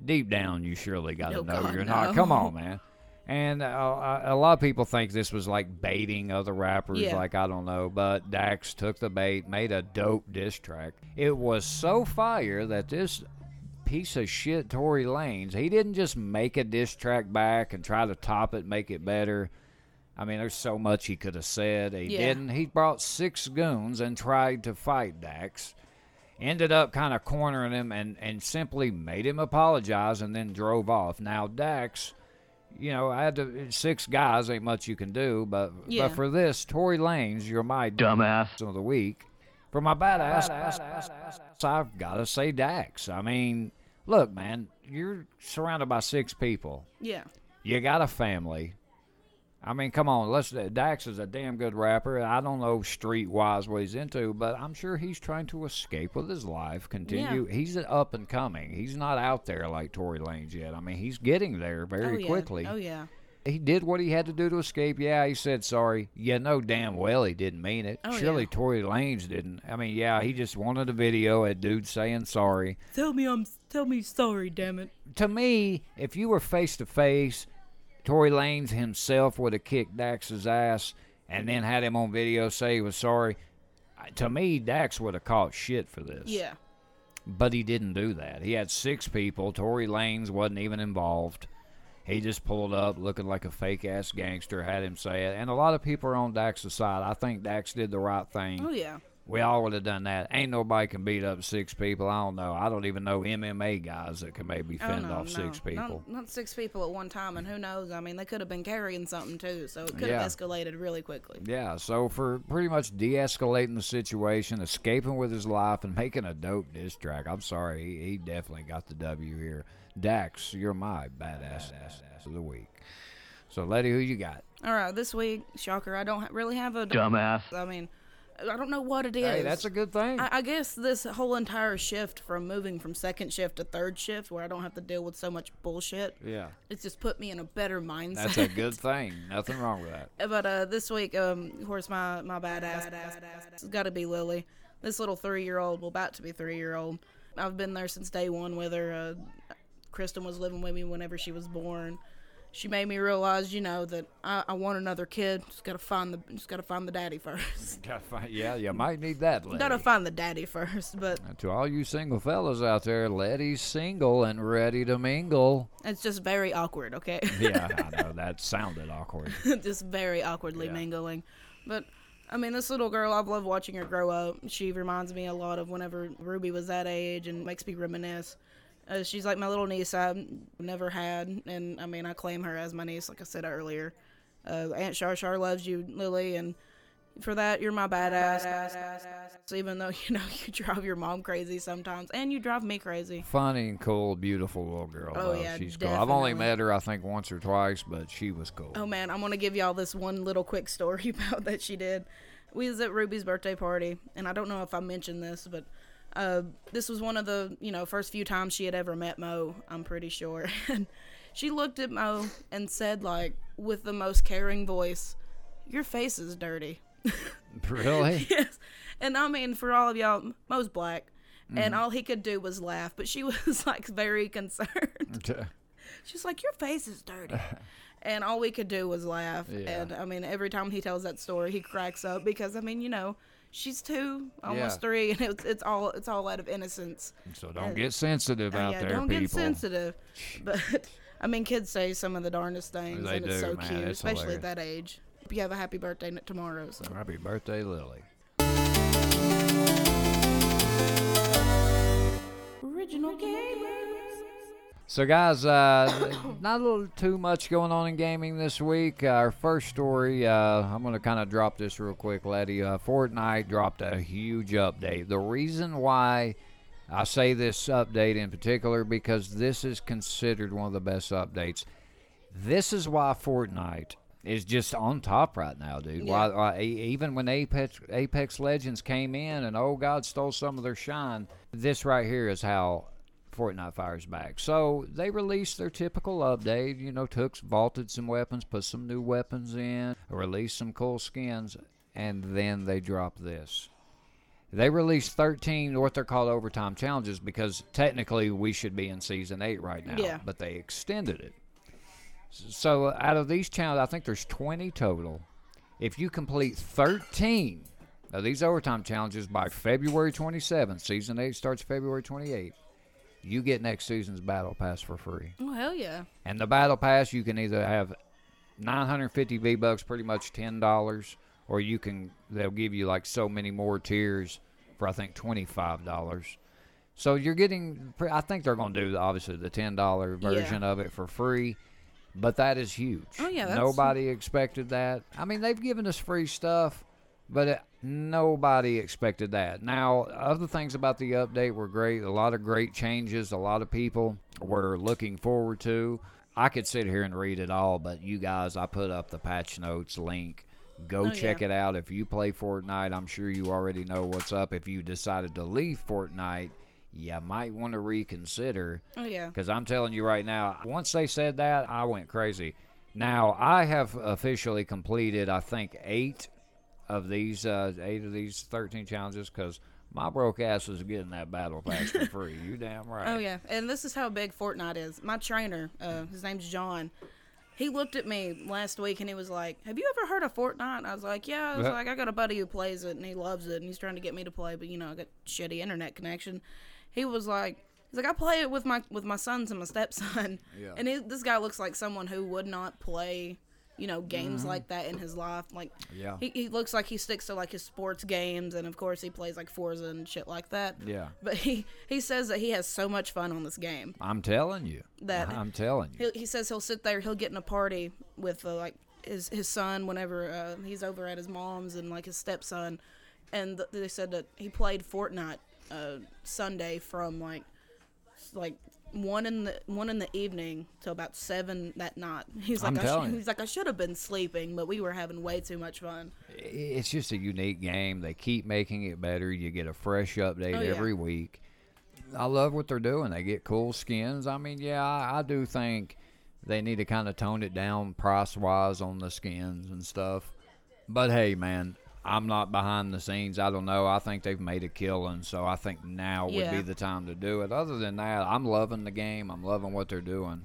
Deep down, you surely got to Oh, know God, you're no. not. Come on, man. And uh, a lot of people think this was like baiting other rappers, Yeah. like I don't know. But Dax took the bait, made a dope diss track. It was so fire that this piece of shit Tory Lanez, he didn't just make a diss track back and try to top it, make it better. I mean, there's so much he could have said. He Yeah. didn't. He brought six goons and tried to fight Dax. Ended up kind of cornering him and, and simply made him apologize and then drove off. Now, Dax, you know, I had to, six guys ain't much you can do, but, Yeah. but for this, Tory Lanez, you're my Dumbass. of the week. For my badass, I've got to say Dax. I mean, look, man, you're surrounded by six people. Yeah. You got a family. I mean, come on. Let's. Dax is a damn good rapper. I don't know street wise what he's into, but I'm sure he's trying to escape with his life. Continue. Yeah. He's up and coming. He's not out there like Tory Lanez yet. I mean, he's getting there very oh, yeah. quickly Oh yeah. He did what he had to do to escape. Yeah, he said sorry. You know damn well he didn't mean it. Oh, Surely yeah. Tory Lanez didn't. I mean, yeah, he just wanted a video of dude saying sorry. Tell me I'm tell me sorry, damn it. To me, if you were face to face, Tory Lanez himself would have kicked Dax's ass and then had him on video say he was sorry, to me, Dax would have caught shit for this. Yeah. But he didn't do that. He had six people. Tory Lanez wasn't even involved. He just pulled up looking like a fake ass gangster, had him say it. And a lot of people are on Dax's side. I think Dax did the right thing. Oh yeah. We all would have done that. Ain't nobody can beat up six people. I don't know. I don't even know MMA guys that can maybe Oh, fend no, off no. six people. Not, not six people at one time, and who knows? I mean, they could have been carrying something too, so it could Yeah. have escalated really quickly. Yeah, so for pretty much de-escalating the situation, escaping with his life, and making a dope diss track, I'm sorry, he, he definitely got the W here. Dax, you're my badass ass of the week. So, Letty, who you got? All right, this week, shocker, I don't really have a Dumbass. I mean, I don't know what it is. Hey, that's a good thing. I, I guess this whole entire shift from moving from second shift to third shift, where I don't have to deal with so much bullshit, yeah, it's just put me in a better mindset. that's a good thing. Nothing wrong with that. But uh, this week, um, of course, my my badass, it's got to be Lily. This little three year old, well, about to be three year old. I've been there since day one with her. Uh, Kristen was living with me whenever she was born. She made me realize, you know, that I, I want another kid. Just gotta find the, just gotta find the daddy first. Gotta find, yeah, you might need that, Letty. gotta find the daddy first. But And to all you single fellas out there, Letty's single and ready to mingle. it's just very awkward. Okay. Yeah, I know that sounded awkward. just very awkwardly Yeah. mingling. But I mean, this little girl, I've loved watching her grow up. She reminds me a lot of whenever Ruby was that age, and makes me reminisce. Uh, she's like my little niece I've never had, and I mean, I claim her as my niece, like I said earlier. Uh, Aunt Shar Shar loves you, Lily, and for that, you're my badass. So even though you know you drive your mom crazy sometimes, and you drive me crazy. Funny and cool, beautiful little girl. Oh, though. yeah, she's cool. I've only met her, I think, once or twice, but she was cool. Oh man, I'm gonna give y'all this one little quick story about that she did. We was at Ruby's birthday party, and I don't know if I mentioned this, but uh, this was one of the you know first few times she had ever met Mo. I'm pretty sure, and she looked at Mo and said like with the most caring voice, "Your face is dirty." Really? yes, and I mean for all of y'all, Mo's black. Mm-hmm. And all he could do was laugh, but she was like very concerned. She's like, "Your face is dirty," and all we could do was laugh. Yeah. And I mean, every time he tells that story, he cracks up because I mean, you know, she's two, almost Yeah. three, and it's it's all it's all out of innocence. so don't get sensitive Uh, out yeah, there, don't people. get sensitive. But I mean, kids say some of the darndest things, They and it's so man. cute, It's especially hilarious. at that age. You have a happy birthday tomorrow. So. Happy birthday, Lily. Original gamers. So, guys, uh, not a little too much going on in gaming this week. Uh, our first story, uh, I'm going to kind of drop this real quick, Letty. Uh, Fortnite dropped a huge update. The reason why I say this update in particular because this is considered one of the best updates. This is why Fortnite is just on top right now, dude. Why, Yeah. why, e- even when Apex Apex Legends came in and oh god stole some of their shine, this right here is how Fortnite fires back. So they released their typical update. You know, took vaulted some weapons, put some new weapons in, released some cool skins, and then they dropped this. They released 13 what they're called overtime challenges because technically we should be in season 8 right now, Yeah. but they extended it. So out of these challenges, I think there's 20 total. If you complete 13 of these overtime challenges by February 27th, season 8 starts February 28th, you get next season's battle pass for free. Oh hell yeah! And the battle pass, you can either have 950 V bucks, pretty much ten dollars, or you can they'll give you like so many more tiers for I think twenty five dollars. So you're getting, I think they're going to do obviously the ten dollar Yeah. version of it for free, but that is huge. Oh, yeah, that's- nobody expected that. I mean, they've given us free stuff, but it, nobody expected that. Now, other things about the update were great. A lot of great changes. A lot of people were looking forward to. I could sit here and read it all, but you guys, I put up the patch notes link. Go Oh, check yeah. it out. If you play Fortnite, I'm sure you already know what's up. If you decided to leave Fortnite, you might want to reconsider. Oh yeah. Because I'm telling you right now, once they said that, I went crazy. Now I have officially completed, I think, eight of these, uh, eight of these 13 challenges. Because my broke ass is getting that battle pass for free. You damn right. Oh yeah, and this is how big Fortnite is. My trainer, uh, his name's John. he looked at me last week and he was like, "Have you ever heard of Fortnite?" And I was like, "Yeah." I was like, "I got a buddy who plays it and he loves it and he's trying to get me to play, but you know, I got shitty internet connection." He was like, "He's like, I play it with my with my sons and my stepson." Yeah. And he, this guy looks like someone who would not play, you know, games like that in his life. Like, Yeah. he, he looks like he sticks to like his sports games, and of course he plays like Forza and shit like that. Yeah. But he he says that he has so much fun on this game. I'm telling you. That- I'm telling you. He, he says he'll sit there, he'll get in a party with uh, like his his son whenever uh, he's over at his mom's and like his stepson, and th- they said that he played Fortnite uh, Sunday from like like one in the one in the evening till about seven that night. He's like I'm I sh- he's like I should have been sleeping, but we were having way too much fun. it's just a unique game. They keep making it better. You get a fresh update Oh, yeah. every week. I love what they're doing. They get cool skins. I mean, yeah, I, I do think they need to kind of tone it down price wise on the skins and stuff. But hey, man, I'm not behind the scenes. I don't know. I think they've made a killing, so I think now would Yeah. be the time to do it. Other than that, I'm loving the game. I'm loving what they're doing.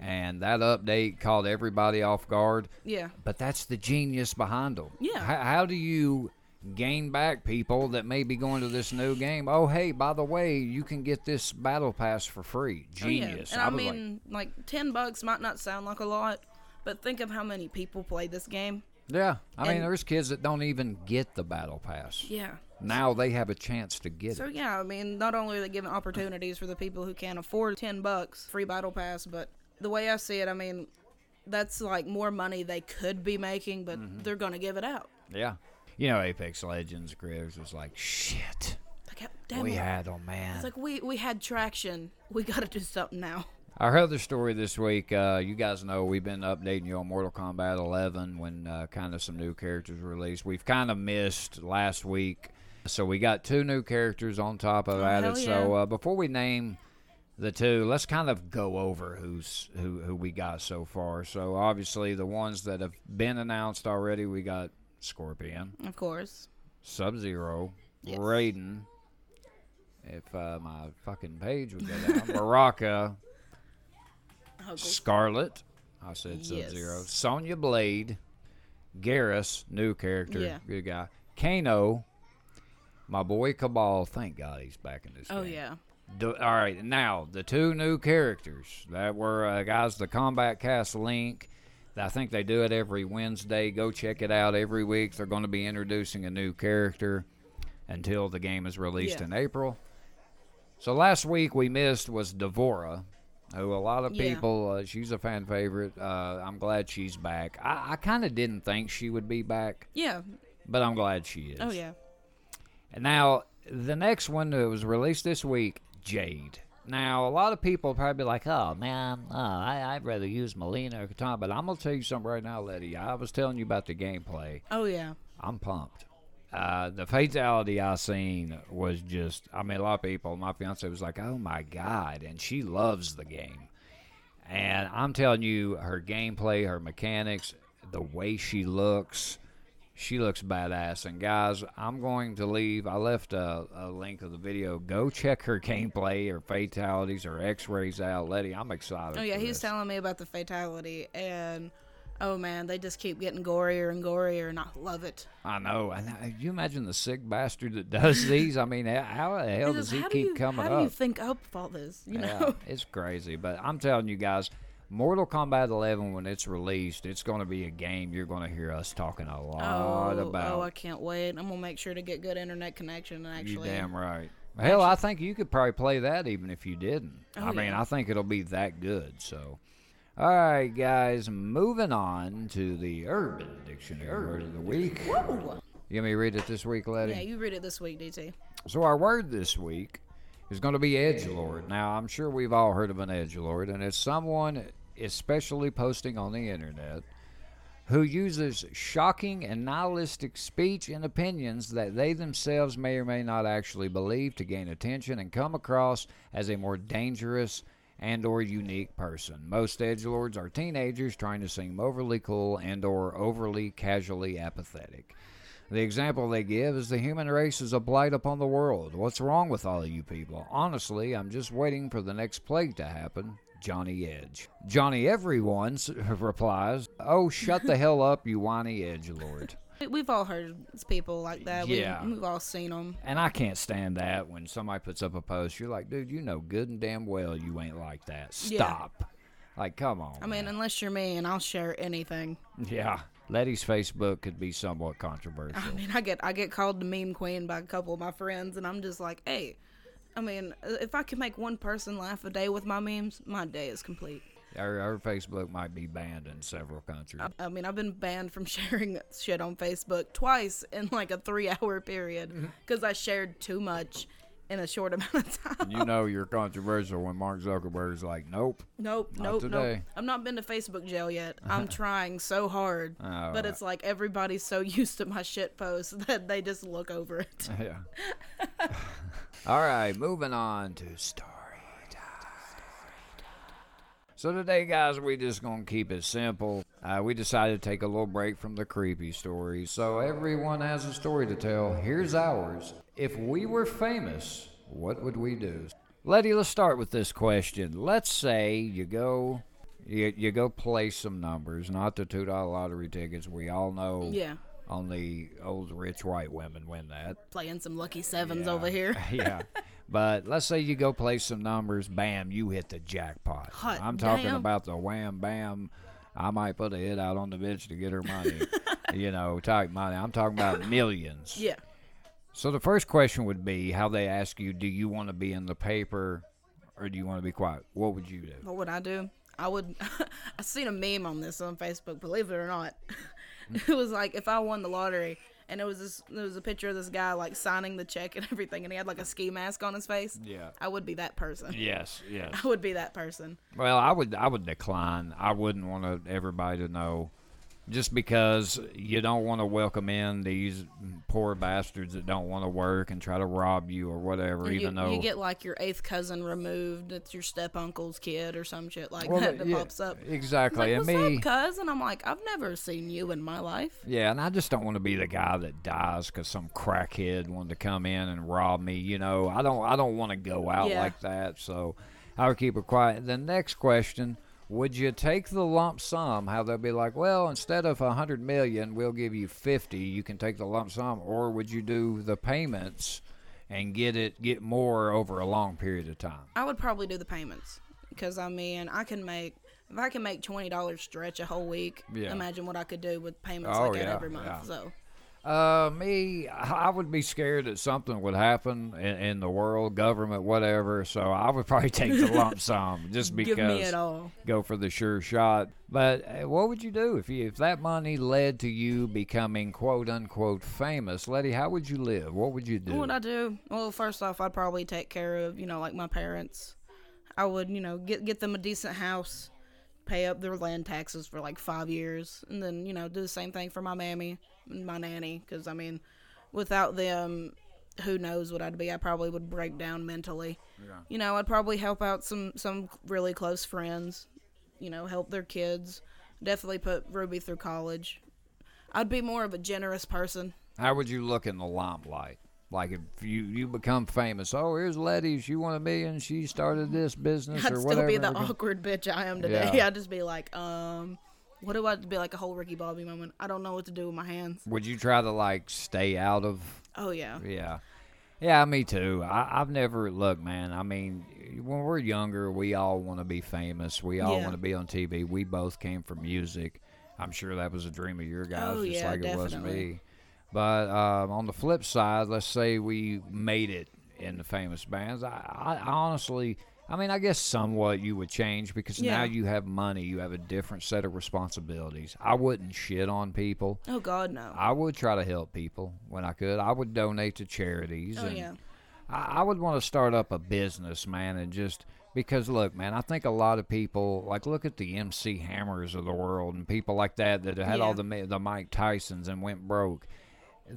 And that update caught everybody off guard. Yeah. But that's the genius behind them. Yeah. How, how do you gain back people that may be going to this new game? Oh, hey, by the way, you can get this battle pass for free. Oh, yeah. Genius. And I, like, mean, like, ten bucks might not sound like a lot, but think of how many people play this game. Yeah. I mean, there's kids that don't even get the battle pass. Yeah. Now they have a chance to get So it. So yeah, I mean, not only are they giving opportunities for the people who can't afford ten bucks free battle pass, but the way I see it, I mean, that's like more money they could be making, but Mm-hmm. they're gonna give it out. Yeah. You know, Apex Legends creators was like, shit, Like, damn we it. had them, man. It's like we we had traction. We got to do something now. Our other story this week, uh, you guys know we've been updating you on Mortal Kombat 11 when uh, kind of some new characters were released. We've kind of missed last week, so we got two new characters on top of Oh, that. hell So yeah. uh, before we name the two, let's kind of go over who's who who we got so far. So obviously the ones that have been announced already, we got Scorpion, Of course. Sub Zero, Yes. Raiden. If uh, my fucking page would go down, Baraka. Skarlet. I said Sub Yes. Zero. Sonya Blade. Geras, new character. Yeah. Good guy. Kano. My boy Kabal. Thank God he's back in this game. Oh game. yeah. Do- all right, now the two new characters that were uh, guys, the Kombat Kast link. I think they do it every Wednesday. Go check it out every week. They're going to be introducing a new character until the game is released Yeah. in April. So last week we missed was D'Vorah, who a lot of Yeah. people. Uh, she's a fan favorite. Uh, I'm glad she's back. I, I kind of didn't think she would be back, Yeah. but I'm glad she is. Oh yeah. And now the next one that was released this week, Jade. Now a lot of people probably like, "Oh man, uh, I, I'd rather use Mileena or Katana." But I'm gonna tell you something right now, Letty. I was telling you about the gameplay. Oh yeah. I'm pumped. Uh, the fatality I seen was just, I mean, a lot of people, my fiance was like, oh my God. And she loves the game. And I'm telling you, her gameplay, her mechanics, the way she looks, she looks badass. And guys, I'm going to leave. I left a, a link of the video. Go check her gameplay, her fatalities, her x rays out. Letty, I'm excited. Oh yeah. He's this. telling me about the fatality, and oh man, they just keep getting gorier and gorier, and I love it. I know. And uh, you imagine the sick bastard that does these? I mean, how the hell does he how keep you, coming up? how up? do you think up all this? You Yeah, know. it's crazy. But I'm telling you guys, Mortal Kombat 11, when it's released, it's going to be a game you're going to hear us talking a lot Oh, about. oh, I can't wait. I'm gonna make sure to get good internet connection and you actually. damn right. Hell, I think you could probably play that even if you didn't. Oh, I mean, yeah. I think it'll be that good. So, all right, guys, moving on to the Urban Dictionary word of the week. Whoa. You want me to read it this week, Letty? Yeah, you read it this week, DT. So our word this week is going to be edge lord. Now I'm sure we've all heard of an edge lord, and it's someone, especially posting on the internet, who uses shocking and nihilistic speech and opinions that they themselves may or may not actually believe to gain attention and come across as a more dangerous and or unique person. Most edge lords are teenagers trying to seem overly cool and or overly casually apathetic. The example they give is the human race is a blight upon the world. What's wrong with all of you people? Honestly, I'm just waiting for the next plague to happen. Johnny Edge. Johnny Everyone replies, Oh, shut the hell up, you whiny edge lord. We've all heard people like that. Yeah. We, we've all seen them. And I can't stand that when somebody puts up a post. You're like, dude, you know good and damn well you ain't like that. Yeah. Stop. Like, come on. I mean, man. unless you're me and I'll share anything. yeah. Letty's Facebook could be somewhat controversial. I mean, I get I get called the meme queen by a couple of my friends, and I'm just like, hey, I mean, if I can make one person laugh a day with my memes, my day is complete. Our, our Facebook might be banned in several countries. I mean, I've been banned from sharing shit on Facebook twice in like a three hour period mm-hmm. because I shared too much in a short amount of time. you know you're controversial when Mark Zuckerberg's like, nope. Nope, nope, today. nope. I've not been to Facebook jail yet. I'm trying so hard. Oh, but it's like everybody's so used to my shit posts that they just look over it. Yeah. All right, moving on to time. So today, guys, we just gonna keep it simple. Uh, we decided to take a little break from the creepy stories, so everyone has a story to tell. Here's ours. If we were famous, what would we do? Letty, let's start with this question. Let's say you go, you, you go play some numbers, not the two dollar lottery tickets. We all know Yeah. only old rich white women win that. Playing some lucky sevens over here. yeah. But let's say you go play some numbers, bam, you hit the jackpot. Hot I'm talking damn. about the wham bam. I might put a hit out on the bitch to get her money. you know, type money. I'm talking about millions. Yeah. So the first question would be how they ask you, do you want to be in the paper or do you want to be quiet? What would you do? What would I do? I would. I seen a meme on this on Facebook. Believe it or not, it was like if I won the lottery, and it was this. There was a picture of this guy like signing the check and everything, and he had like a ski mask on his face. Yeah. I would be that person. Yes, yes. I would be that person. Well, I would I would decline. I wouldn't want everybody to know just because you don't want to welcome in these poor bastards that don't want to work and try to rob you or whatever you, even though you get like your eighth cousin removed. It's your step uncle's kid or some shit like Well, that that yeah, pops up. Exactly. like, and what's me up? And I'm like, I've never seen you in my life. Yeah, and I just don't want to be the guy that dies because some crackhead wanted to come in and rob me. You know, I don't. I don't want to go out Yeah. like that. So I would keep it quiet. The next question: Would you take the lump sum? How they'll be like, well, instead of a hundred million, we'll give you fifty. You can take the lump sum, or would you do the payments and get it get more over a long period of time? I would probably do the payments because I mean I can make if I can make twenty dollars stretch a whole week. Yeah. Imagine what I could do with payments Oh, like that yeah, every month. yeah. So Uh, me, I would be scared that something would happen in, in the world, government, whatever. So I would probably take the lump sum just because give me it all. go for the sure shot. But uh, what would you do if you, if that money led to you becoming quote unquote famous, Letty? How would you live? What would you do? What would I do? Well, first off, I'd probably take care of you know like my parents. I would you know get get them a decent house, pay up their land taxes for like five years, and then you know do the same thing for my mammy and my nanny. Because I mean, without them, who knows what I'd be? I probably would break down mentally. You know, I'd probably help out some some really close friends. You know, help their kids. Definitely put Ruby through college. I'd be more of a generous person. How would you look in the limelight? Like if you you become famous, oh here's Letty, she won a million, she started this business I'd or still whatever. be the awkward bitch I am today. Yeah. I'd just be like, um, what do I be like a whole Ricky Bobby moment? I don't know what to do with my hands. Would you try to like stay out of Oh yeah, Yeah. Yeah, me too. I, I've never look, man. I mean, when we're younger, we all want to be famous. We all Yeah. want to be on TV. We both came from music. I'm sure that was a dream of your guys, Oh, just yeah, like it was me. But um, on the flip side, let's say we made it in the famous bands. I, I honestly, I mean, I guess somewhat you would change because now you have money. You have a different set of responsibilities. I wouldn't shit on people. oh god no. I would try to help people when I could. I would donate to charities. Oh and yeah, I, I would want to start up a business, man, and just because look, man, I think a lot of people like look at the MC Hammers of the world and people like that that had all the the Mike Tysons and went broke.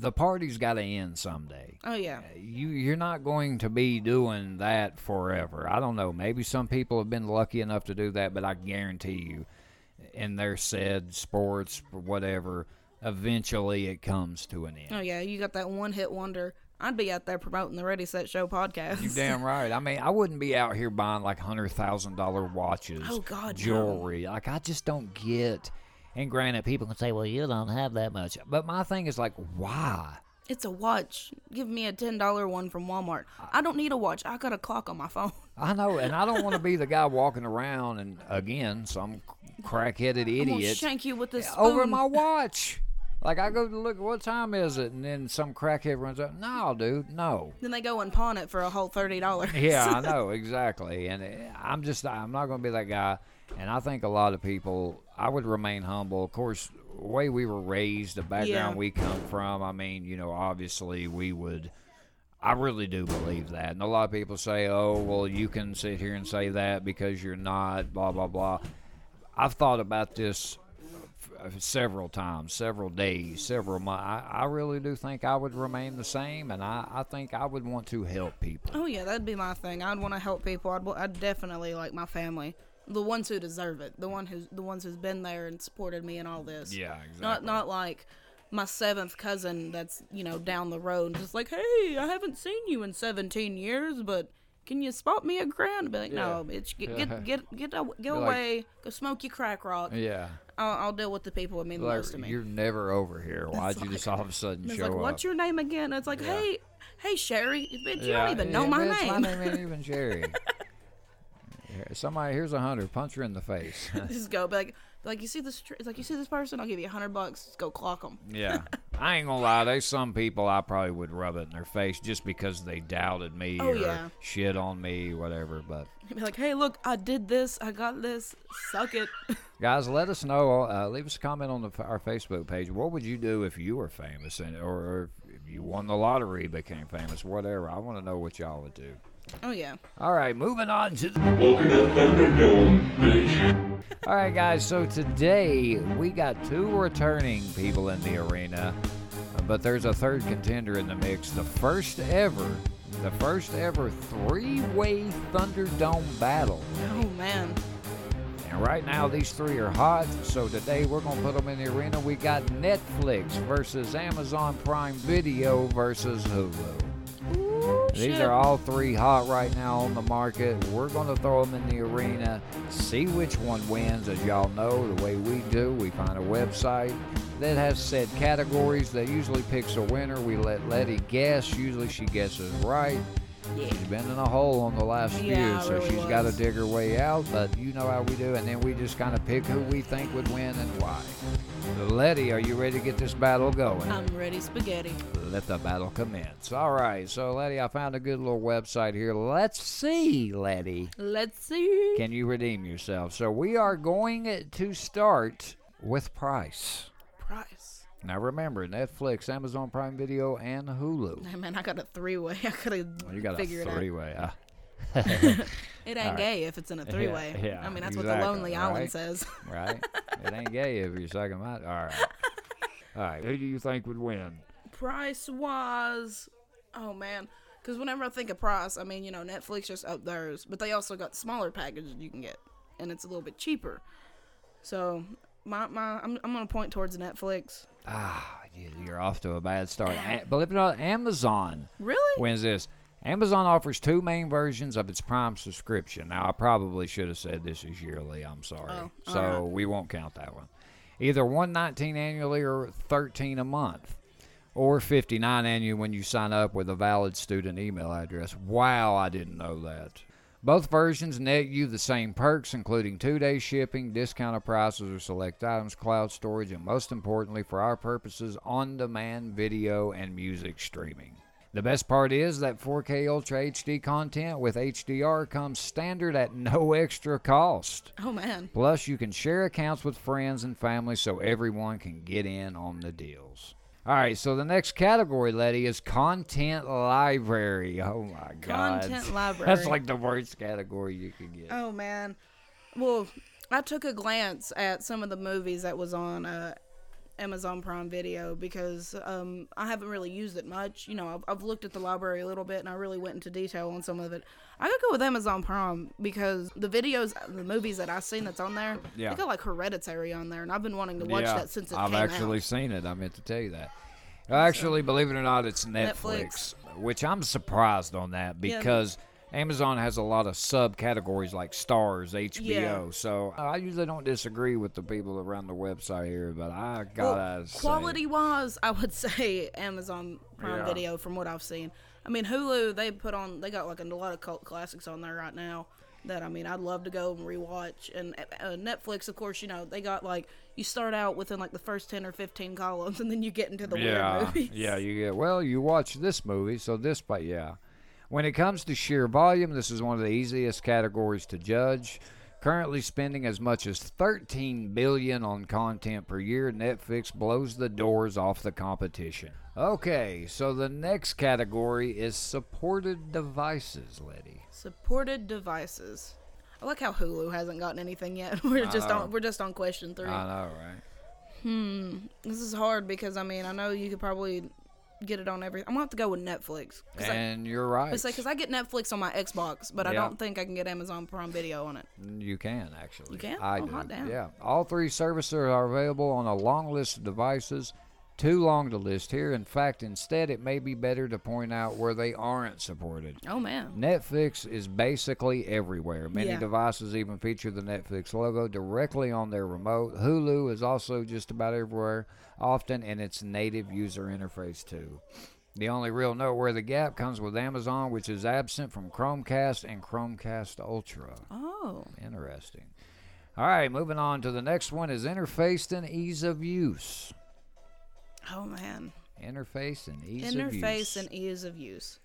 The party's got to end someday. oh yeah. Uh, you you're not going to be doing that forever. I don't know. Maybe some people have been lucky enough to do that, but I guarantee you, in their said sports or whatever, eventually it comes to an end. Oh yeah, you got that one hit wonder. I'd be out there promoting the Ready Set Show podcast. You damn right. I mean, I wouldn't be out here buying like hundred thousand dollar watches, Oh, God, no. jewelry. Like I just don't get. And granted, people can say, "Well, you don't have that much," but my thing is like, why? It's a watch. Give me a ten dollar one from Walmart. I don't need a watch. I got a clock on my phone. I know, and I don't want to be the guy walking around and again some crackheaded I'm idiot shank you with this over my watch. Like I go to look, what time is it? And then some crackhead runs up. No, dude, no. Then they go and pawn it for a whole thirty dollars. Yeah, I know exactly, and eh, I'm just I'm not going to be that guy. And I think a lot of people, I would remain humble. Of course, the way we were raised, the background Yeah. we come from. I mean, you know, obviously we would. I really do believe that, and a lot of people say, "Oh, well, you can sit here and say that because you're not." Blah blah blah. I've thought about this Uh, several times, several days, several months. I, I really do think I would remain the same, and I, I think I would want to help people. Oh yeah, that'd be my thing. I'd want to help people. I'd, I'd definitely like my family, the ones who deserve it, the one who's the ones who's been there and supported me in all this. Yeah, exactly. Not not like my seventh cousin that's you know down the road and just like, hey, I haven't seen you in seventeen years, but can you spot me a grand? Be like, no, bitch, get get get get, get like- away, go smoke your crack rock. Yeah. I'll, I'll deal with the people that mean the Like, most to me. you're never over here. Why'd you just all of a sudden show like, up? what's your name again? And it's like, hey, hey, Sherry, bitch, you Yeah, don't even yeah, know my bitch, name. My name ain't even. Here, Somebody here's a hundred. Punch her in the face. just go be like, like you see this, tr- it's like you see this person, I'll give you a hundred bucks. Go clock them. yeah, I ain't gonna lie. There's some people I probably would rub it in their face just because they doubted me Oh, or yeah. shit on me, whatever. But Be like, hey, look, I did this, I got this, suck it. guys, let us know. Uh, leave us a comment on the, our Facebook page. What would you do if you were famous, and or, or if you won the lottery, became famous, whatever? I want to know what y'all would do. Oh yeah, All right, moving on to the Welcome to Thunderdome, bitch. All right, guys. So today we got two returning people in the arena, but there's a third contender in the mix. The first ever, the first ever three-way Thunderdome battle. oh man, And right now these three are hot. So today we're gonna put them in the arena. We got Netflix versus Amazon Prime Video versus Hulu. Ooh, These shit. are all three hot right now on the market. We're going to throw them in the arena, see which one wins. As y'all know, the way we do, we find a website that has set categories that usually picks a winner. We let Letty guess. Usually she guesses right. Yeah. She's been in a hole on the last Yeah, few, so really she's got to dig her way out. But you know how we do, and then we just kind of pick who we think would win and why. Letty, are you ready to get this battle going? I'm ready, spaghetti. let the battle commence. All right, so Letty, I found a good little website here. Let's see, Letty. Let's see. Can you redeem yourself? So we are going to start with price. Price. Now remember, Netflix, Amazon Prime Video, and Hulu. Hey man, I got a three way. I could have You got a it out. It ain't Alright. gay if it's in a three way. yeah, I mean, that's what the Lonely Island right? says. right? it ain't gay if you're sucking my. All right. All right. Who do you think would win? price wise, oh man. Because whenever I think of price, I mean, you know, Netflix just up theirs, but they also got smaller packages you can get, and it's a little bit cheaper. So, my, my I'm, I'm going to point towards Netflix. Ah, you- you're off to a bad start. It or not, Amazon Really? wins this. Amazon offers two main versions of its Prime subscription. Now, I probably should have said this is yearly. I'm sorry. Oh, so alright. we won't count that one. Either 119 annually or 13 a month. Or 59 annually when you sign up with a valid student email address. Wow, I didn't know that. Both versions net you the same perks, including two day shipping, discounted prices or select items, cloud storage, and most importantly, for our purposes, on demand video and music streaming. The best part is that 4K Ultra HD content with HDR comes standard at no extra cost. Oh man. Plus, you can share accounts with friends and family so everyone can get in on the deals. All right, so the next category, Letty, is content library. Oh my God. Content library. That's like the worst category you could get. Oh man. Well, I took a glance at some of the movies that was on uh, Amazon Prime Video because um, I haven't really used it much. You know, I've, I've looked at the library a little bit and I really went into detail on some of it. I could go with Amazon Prime because the videos, the movies that I've seen that's on there, Yeah. they got like Hereditary on there, and I've been wanting to watch yeah, that since it I've came actually out. seen it. I meant to tell you that. Actually, believe it or not, it's Netflix. Netflix. which I'm surprised on that Yeah. Amazon has a lot of subcategories like Starz, HBO. Yeah. So I usually don't disagree with the people around the website here, but I gotta say, quality wise, I would say Amazon Prime Yeah. Video from what I've seen. I mean, Hulu they put on they got like a lot of cult classics on there right now that I mean I'd love to go and rewatch. And uh, Netflix, of course, you know they got like you start out within like the first ten or fifteen columns, and then you get into the yeah, weird movies. yeah, you get well. You watch this movie, so this, but yeah. When it comes to sheer volume, this is one of the easiest categories to judge. Currently spending as much as 13 billion on content per year, Netflix blows the doors off the competition. Okay, so the next category is supported devices, Letty. Supported devices. I like how Hulu hasn't gotten anything yet. We're just on we're just on question three. I know, right? Hmm. This is hard because I mean I know you could probably get it on every. I'm gonna have to go with Netflix. Cause I, And you're right. It's like, cause I get Netflix on my Xbox, but I don't think I can get Amazon Prime Video on it. You can actually. You can? I Oh, do. Yeah. All three services are available on a long list of devices. Too long to list here. In fact, instead, it may be better to point out where they aren't supported. Oh man. Netflix is basically everywhere. Many Yeah. devices even feature the Netflix logo directly on their remote. Hulu is also just about everywhere, often in its native user interface, too. The only real noteworthy gap comes with Amazon, which is absent from Chromecast and Chromecast Ultra. Oh. Interesting. All right, moving on to the next one is interface and ease of use. Oh man. Interface and ease of use. Interface and ease of use.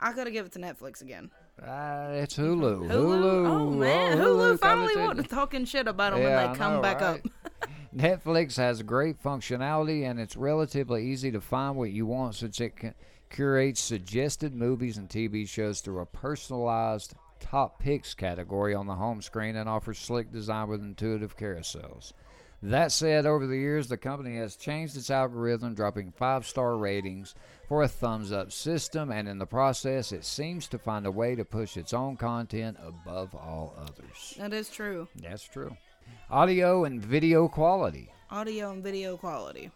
I gotta give it to Netflix again. Ah, it's Hulu. Hulu. Oh man, Oh, Hulu, got finally in. talking shit about them Yeah, when I they come know, back right? up. Netflix has great functionality and it's relatively easy to find what you want since it can curates suggested movies and TV shows through a personalized top picks category on the home screen and offers slick design with intuitive carousels. That said, over the years, the company has changed its algorithm, dropping five star ratings for a thumbs up system, and in the process, it seems to find a way to push its own content above all others. That is true. That's true. Audio and video quality. Audio and video quality.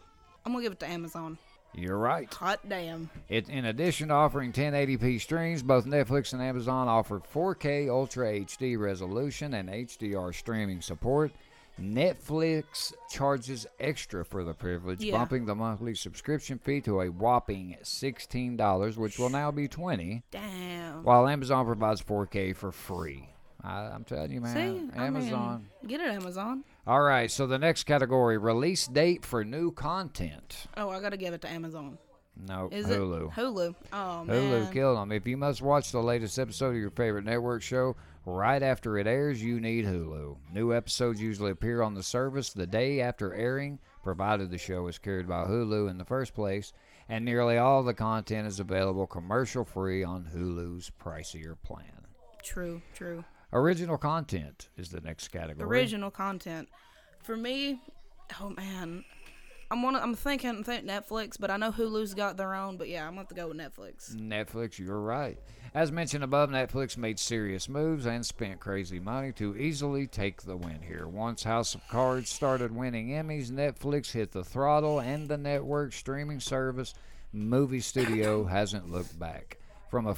I'm gonna give it to Amazon. You're right. Hot damn. It, in addition to offering 1080p streams, both Netflix and Amazon offer 4K Ultra HD resolution and HDR streaming support. Netflix charges extra for the privilege, Yeah. bumping the monthly subscription fee to a whopping $16, which will now be 20, Damn. while Amazon provides 4K for free. I, I'm telling you, man, See, I Amazon. mean, get it, Amazon. All right, so the next category: release date for new content. Oh, I gotta give it to Amazon. No, Is Hulu. it Hulu? Oh man. Hulu killed them. If you must watch the latest episode of your favorite network show right after it airs, you need Hulu. New episodes usually appear on the service the day after airing, provided the show is carried by Hulu in the first place, and nearly all the content is available commercial free on Hulu's pricier plan. True. True. Original content is the next category. Original content. For me, oh man, I'm one. I'm thinking think Netflix, but I know Hulu's got their own. But yeah, I'm gonna have to go with Netflix. Netflix, you're right. As mentioned above, Netflix made serious moves and spent crazy money to easily take the win here. Once House of Cards started winning Emmys, Netflix hit the throttle, and the network streaming service movie studio hasn't looked back. From a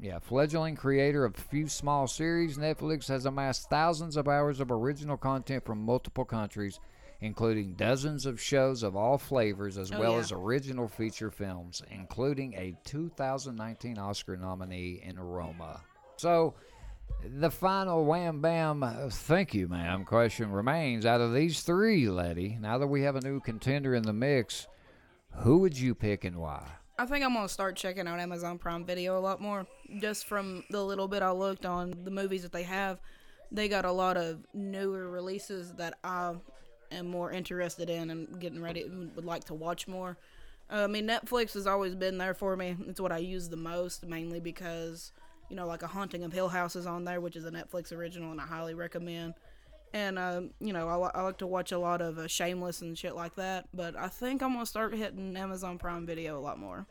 yeah, fledgling creator of a few small series, Netflix has amassed thousands of hours of original content from multiple countries, including dozens of shows of all flavors, as Oh, well yeah. as original feature films, including a 2019 Oscar nominee in Roma. So, the final wham bam, uh, thank you, ma'am, question remains out of these three, Letty, now that we have a new contender in the mix, who would you pick and why? I think I'm gonna start checking out Amazon Prime Video a lot more. Just from the little bit I looked on the movies that they have, they got a lot of newer releases that I am more interested in and getting ready would like to watch more. Uh, I mean, Netflix has always been there for me. It's what I use the most, mainly because you know, like a Haunting of Hill House is on there, which is a Netflix original, and I highly recommend. And uh, you know, I, I like to watch a lot of uh, Shameless and shit like that. But I think I'm gonna start hitting Amazon Prime Video a lot more.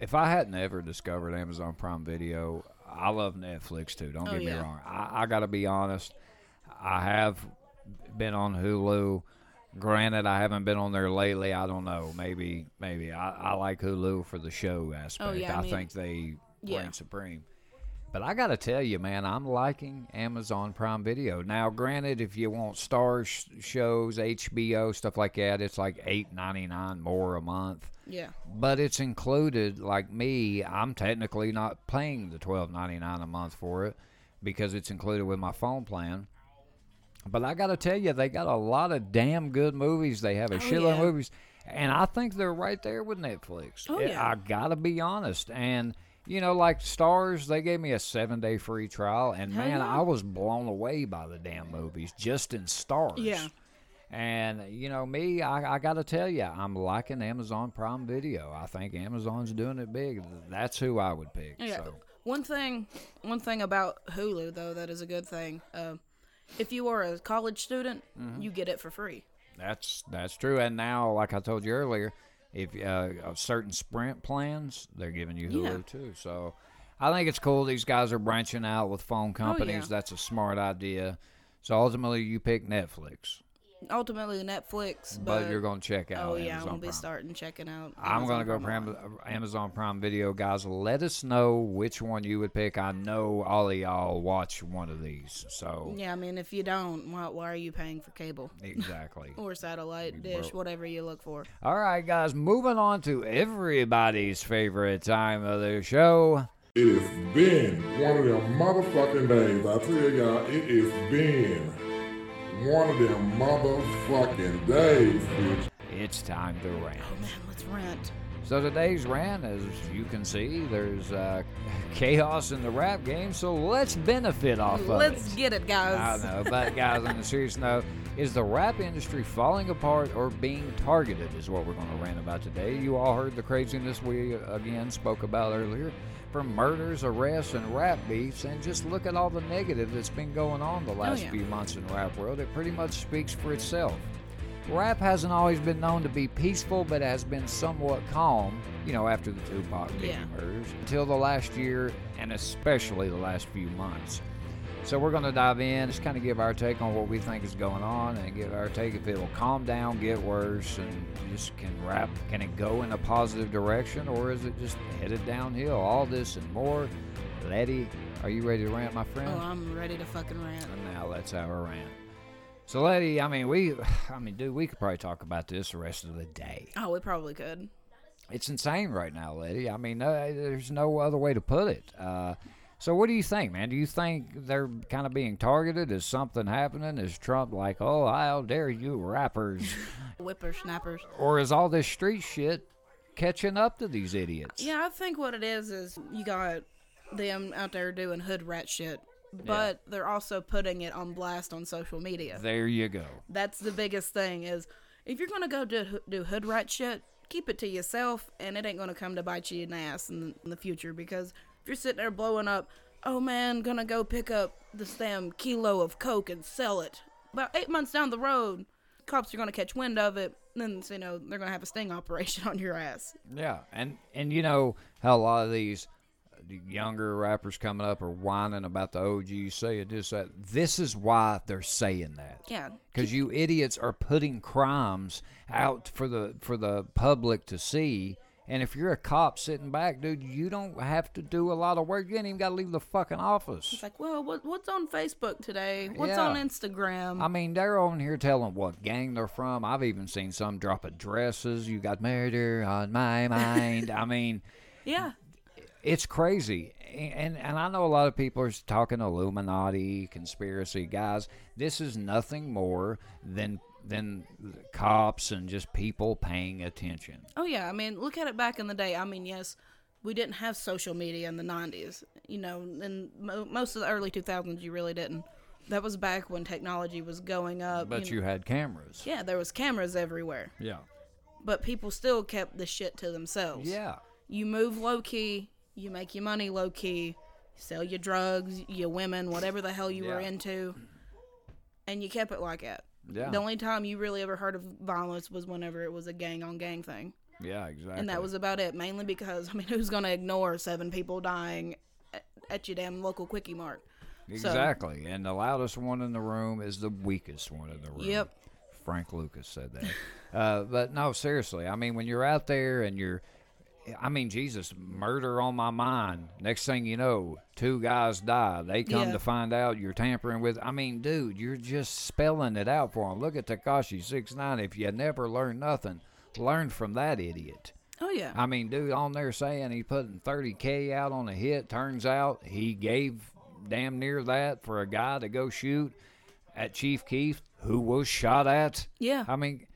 If I hadn't ever discovered Amazon Prime Video, I love Netflix too. Don't Oh, get me yeah. wrong. I, I got to be honest. I have been on Hulu, Granted, I haven't been on there lately. I don't know. Maybe, maybe I, I like Hulu for the show oh, aspect. Oh, yeah, I I mean- think they Yeah. reign supreme. But I got to tell you, man, I'm liking Amazon Prime Video. Now, granted, if you want Star sh- shows, HBO stuff like that, it's like eight ninety nine more a month. Yeah. But it's included. Like me, I'm technically not paying the twelve ninety nine a month for it because it's included with my phone plan. But I got to tell you, they got a lot of damn good movies. They have a Oh, shitload yeah. of movies, and I think they're right there with Netflix. Oh, I- yeah. I gotta be honest, and you know, like Starz, they gave me a seven day free trial, and man, yeah. I was blown away by the damn movies just in Starz. Yeah. And you know me, I, I got to tell you, I'm liking Amazon Prime Video. I think Amazon's doing it big. That's who I would pick. Yeah. So. One thing, one thing about Hulu though that is a good thing. Uh, if you are a college student, Mm-hmm. you get it for free. That's that's true. And now, like I told you earlier, if uh, certain Sprint plans, they're giving you Hulu Yeah. too. So I think it's cool. These guys are branching out with phone companies. Oh, yeah. That's a smart idea. So ultimately, you pick Netflix, Ultimately, Netflix, but, but, you're going to check out. oh yeah, Amazon I'm gonna be Prime. starting checking out. I'm going to go Prime for Am- uh, Amazon Prime Video, guys. Let us know which one you would pick. I know all of y'all watch one of these, so Yeah, I mean, if you don't, why, why are you paying for cable exactly. or satellite dish, broke. whatever you look for? All right, guys, moving on to everybody's favorite time of the show. It has been one of them motherfucking days. I tell y'all, it has been one of them motherfucking days, bitch. It's time to rant. Oh man, let's rent. So today's rant, as you can see, there's uh, chaos in the rap game. So let's benefit off of it. Let's get it, guys. I know, but guys, on a serious note, is the rap industry falling apart or being targeted? Is what we're going to rant about today. You all heard the craziness we uh, again spoke about earlier, from murders, arrests, and rap beefs, and just look at all the negative that's been going on the oh, last yeah. few months in the rap world. It pretty much speaks for itself. Rap hasn't always been known to be peaceful, but has been somewhat calm, you know, after the Tupac Biggie Yeah. murders, until the last year, and especially the last few months. So we're going to dive in, just kind of give our take on what we think is going on, and give our take if it'll calm down, get worse, and just can rap, can it go in a positive direction, or is it just headed downhill? All this and more. Letty, are you ready to rant, my friend? Oh, I'm ready to fucking rant. And now let's have a rant. So, Letty, I mean, we, I mean, dude, we could probably talk about this the rest of the day. Oh, we probably could. It's insane right now, Letty. I mean, there's no other way to put it. Uh, so, what do you think, man? Do you think they're kind of being targeted? Is something happening? Is Trump like, oh, how dare you, rappers? Whippersnappers. or is all this street shit catching up to these idiots? Yeah, I think what it is is you got them out there doing hood rat shit, but they're also putting it on blast on social media. There you go. That's the biggest thing is if you're gonna go do do hood rat shit, keep it to yourself, and it ain't gonna come to bite you in the ass in, in the future. Because you're sitting there blowing up, oh man, gonna go pick up this damn kilo of coke and sell it. About eight months down the road, cops are gonna catch wind of it. Then you know they're gonna have a sting operation on your ass. Yeah, and and you know how a lot of these younger rappers coming up are whining about the OG saying this that. This is why they're saying that. Yeah, Because you idiots are putting crimes out for the for the public to see. And if you're a cop sitting back, dude, you don't have to do a lot of work. You ain't even got to leave the fucking office. It's like, well, what, what's on Facebook today? What's Yeah. on Instagram? I mean, they're on here telling what gang they're from. I've even seen some drop addresses. You got murder on my mind. I mean, yeah, it's crazy and and i know a lot of people are talking illuminati conspiracy guys this is nothing more than than cops and just people paying attention Oh yeah, I mean, look at it back in the day. I mean, yes, we didn't have social media in the '90s. You know, in mo- most of the early 2000s, you really didn't. That was back when technology was going up. but know. you had cameras yeah, there was cameras everywhere, yeah but people still kept the shit to themselves. yeah You move low key, you make your money low key, sell your drugs, your women, whatever the hell you were into, and you kept it like that. Yeah The only time you really ever heard of violence was whenever it was a gang on gang thing. yeah exactly And that was about it, mainly because, I mean, who's going to ignore seven people dying at, at your damn local Quickie Mart? So- exactly and the loudest one in the room is the weakest one in the room Yep. Frank Lucas said that. uh, but no, seriously. I mean, when you're out there and you're, I mean, Jesus, murder on my mind. Next thing you know, two guys die. They come Yeah. to find out you're tampering with. I mean, dude, you're just spelling it out for them. Look at Tekashi six nine. If you never learn nothing, learn from that idiot. Oh yeah. I mean, dude, on there saying he putting 30K out on a hit. Turns out he gave damn near that for a guy to go shoot at Chief Keef, who was shot at. Yeah. I mean,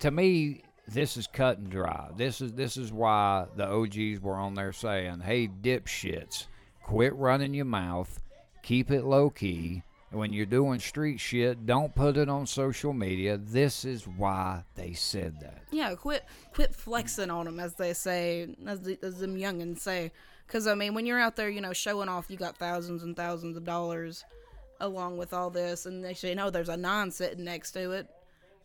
to me, this is cut and dry. This is this is why the OGs were on there saying, "Hey, dipshits, quit running your mouth, keep it low key." When you're doing street shit, don't put it on social media. This is why they said that. Yeah, quit quit flexing on them, as they say, as, the, as them youngins say. Because, I mean, when you're out there, you know, showing off you got thousands and thousands of dollars along with all this, and they say, no, there's a nine sitting next to it.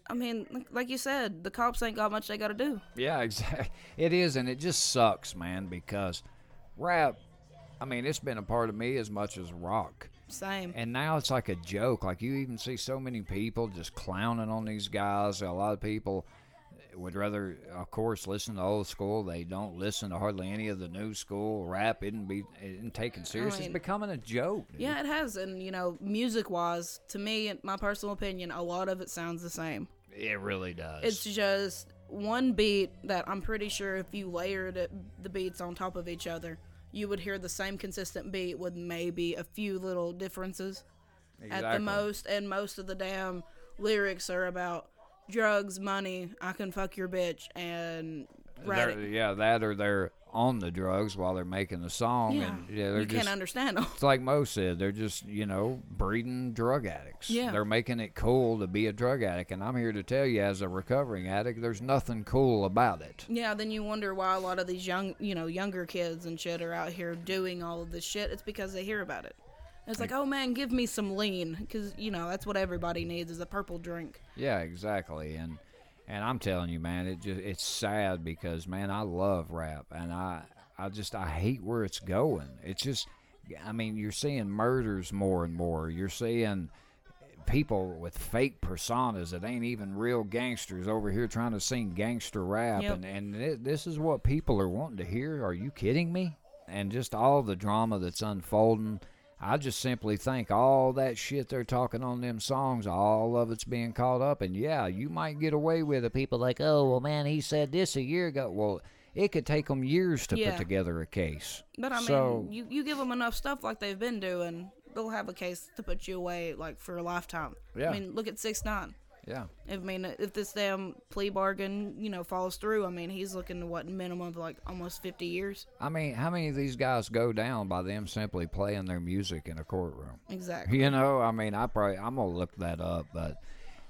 I mean, like- you said, the cops ain't got much they got to do. Yeah, exactly. It is, and it just sucks, man, because rap, I mean, it's been a part of me as much as rock. Same. And now it's like a joke. Like, you even see so many people just clowning on these guys. A lot of people would rather, of course, listen to old school. They don't listen to hardly any of the new school. Rap isn't, be, isn't taken serious. mean- it's becoming a joke. dude. Yeah, it has. And, you know, music wise, to me, in my personal opinion, a lot of it sounds the same. It really does. It's just one beat that I'm pretty sure if you layered it, the beats on top of each other, you would hear the same consistent beat with maybe a few little differences at the most. And most of the damn lyrics are about drugs, money, I can fuck your bitch, and They're- rat- yeah, that or they're on the drugs while they're making the song. Yeah, and yeah, they're you just, can't understand them. It's like Mo said, they're just, you know, breeding drug addicts. Yeah. They're making it cool to be a drug addict. And I'm here to tell you, as a recovering addict, there's nothing cool about it. Yeah, then you wonder why a lot of these young, you know, younger kids and shit are out here doing all of this shit. It's because they hear about it. It's like, oh man, give me some lean, because you know that's what everybody needs is a purple drink. Yeah, exactly. And and I'm telling you, man, it just it's sad because man, I love rap and I I just I hate where it's going. It's just I mean, you're seeing murders more and more. You're seeing people with fake personas that ain't even real gangsters over here trying to sing gangster rap Yep. and and it, this is what people are wanting to hear. Are you kidding me? And just all the drama that's unfolding. I just simply think all that shit they're talking on them songs, all of it's being caught up. And yeah, you might get away with it. People like, oh, well, man, he said this a year ago. Well, it could take them years to Yeah. put together a case. But I mean, So- you, you give them enough stuff like they've been doing, they'll have a case to put you away like for a lifetime. Yeah. I mean, look at six nine. Yeah. I mean, if this damn plea bargain, you know, falls through, I mean, he's looking to what minimum of like almost fifty years. I mean, how many of these guys go down by them simply playing their music in a courtroom? Exactly. You know, I mean, I probably I'm gonna look that up, but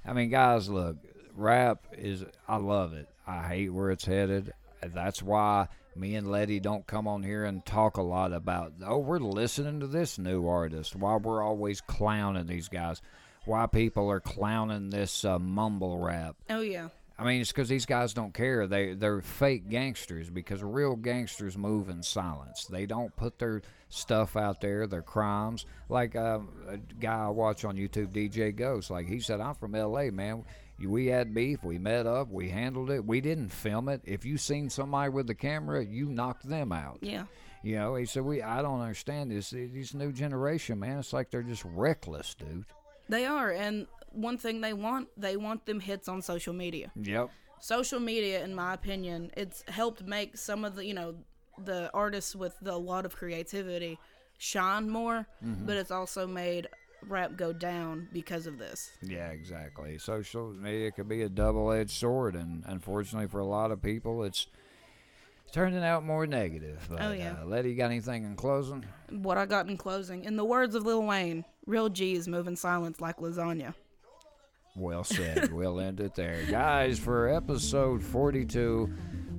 I mean, guys, look, rap is I love it. I hate where it's headed. That's why me and Letty don't come on here and talk a lot about. Oh, we're listening to this new artist. Why we're always clowning these guys. Why people are clowning this uh, mumble rap. Oh yeah. I mean, it's because these guys don't care. They they're fake gangsters because real gangsters move in silence. They don't put their stuff out there, their crimes. Like uh, a guy I watch on YouTube, DJ Ghost. Like he said, I'm from L.A. Man. We had beef. We met up. We handled it. We didn't film it. If you seen somebody with the camera, you knocked them out. Yeah. You know, he said, "We. I don't understand this. These new generation, man. It's like they're just reckless, dude." They are, and one thing they want, they want them hits on social media. Yep. Social media, in my opinion, it's helped make some of the, you know, the artists with the, a lot of creativity shine more, mm-hmm. but it's also made rap go down because of this. Yeah, exactly. Social media could be a double-edged sword, and unfortunately for a lot of people, it's turning out more negative. But, Oh, yeah. Uh, Letty, you got anything in closing? What I got in closing, in the words of Lil Wayne, real G's move in silence like lasagna. Well said. we'll end it there, guys. For episode 42.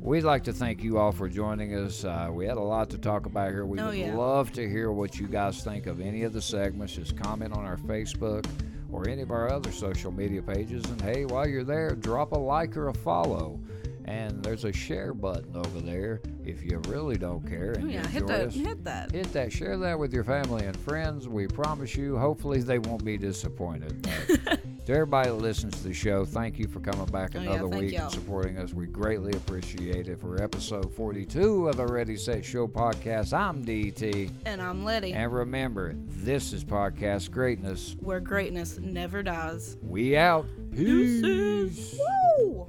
We'd like to thank you all for joining us. Uh, we had a lot to talk about here. We Oh, would yeah. love to hear what you guys think of any of the segments. Just comment on our Facebook or any of our other social media pages. And hey, while you're there, drop a like or a follow. And there's a share button over there if you really don't care and Oh, yeah, hit that. us. Hit that. Hit that, share that with your family and friends. We promise you, hopefully, they won't be disappointed. To everybody that listens to the show, thank you for coming back Oh, yeah, another week y'all. and supporting us. We greatly appreciate it. For episode 42 of the Ready Set Show podcast, I'm DT. And I'm Letty, And remember, this is Podcast Greatness. where greatness never dies. We out. Peace. Woo!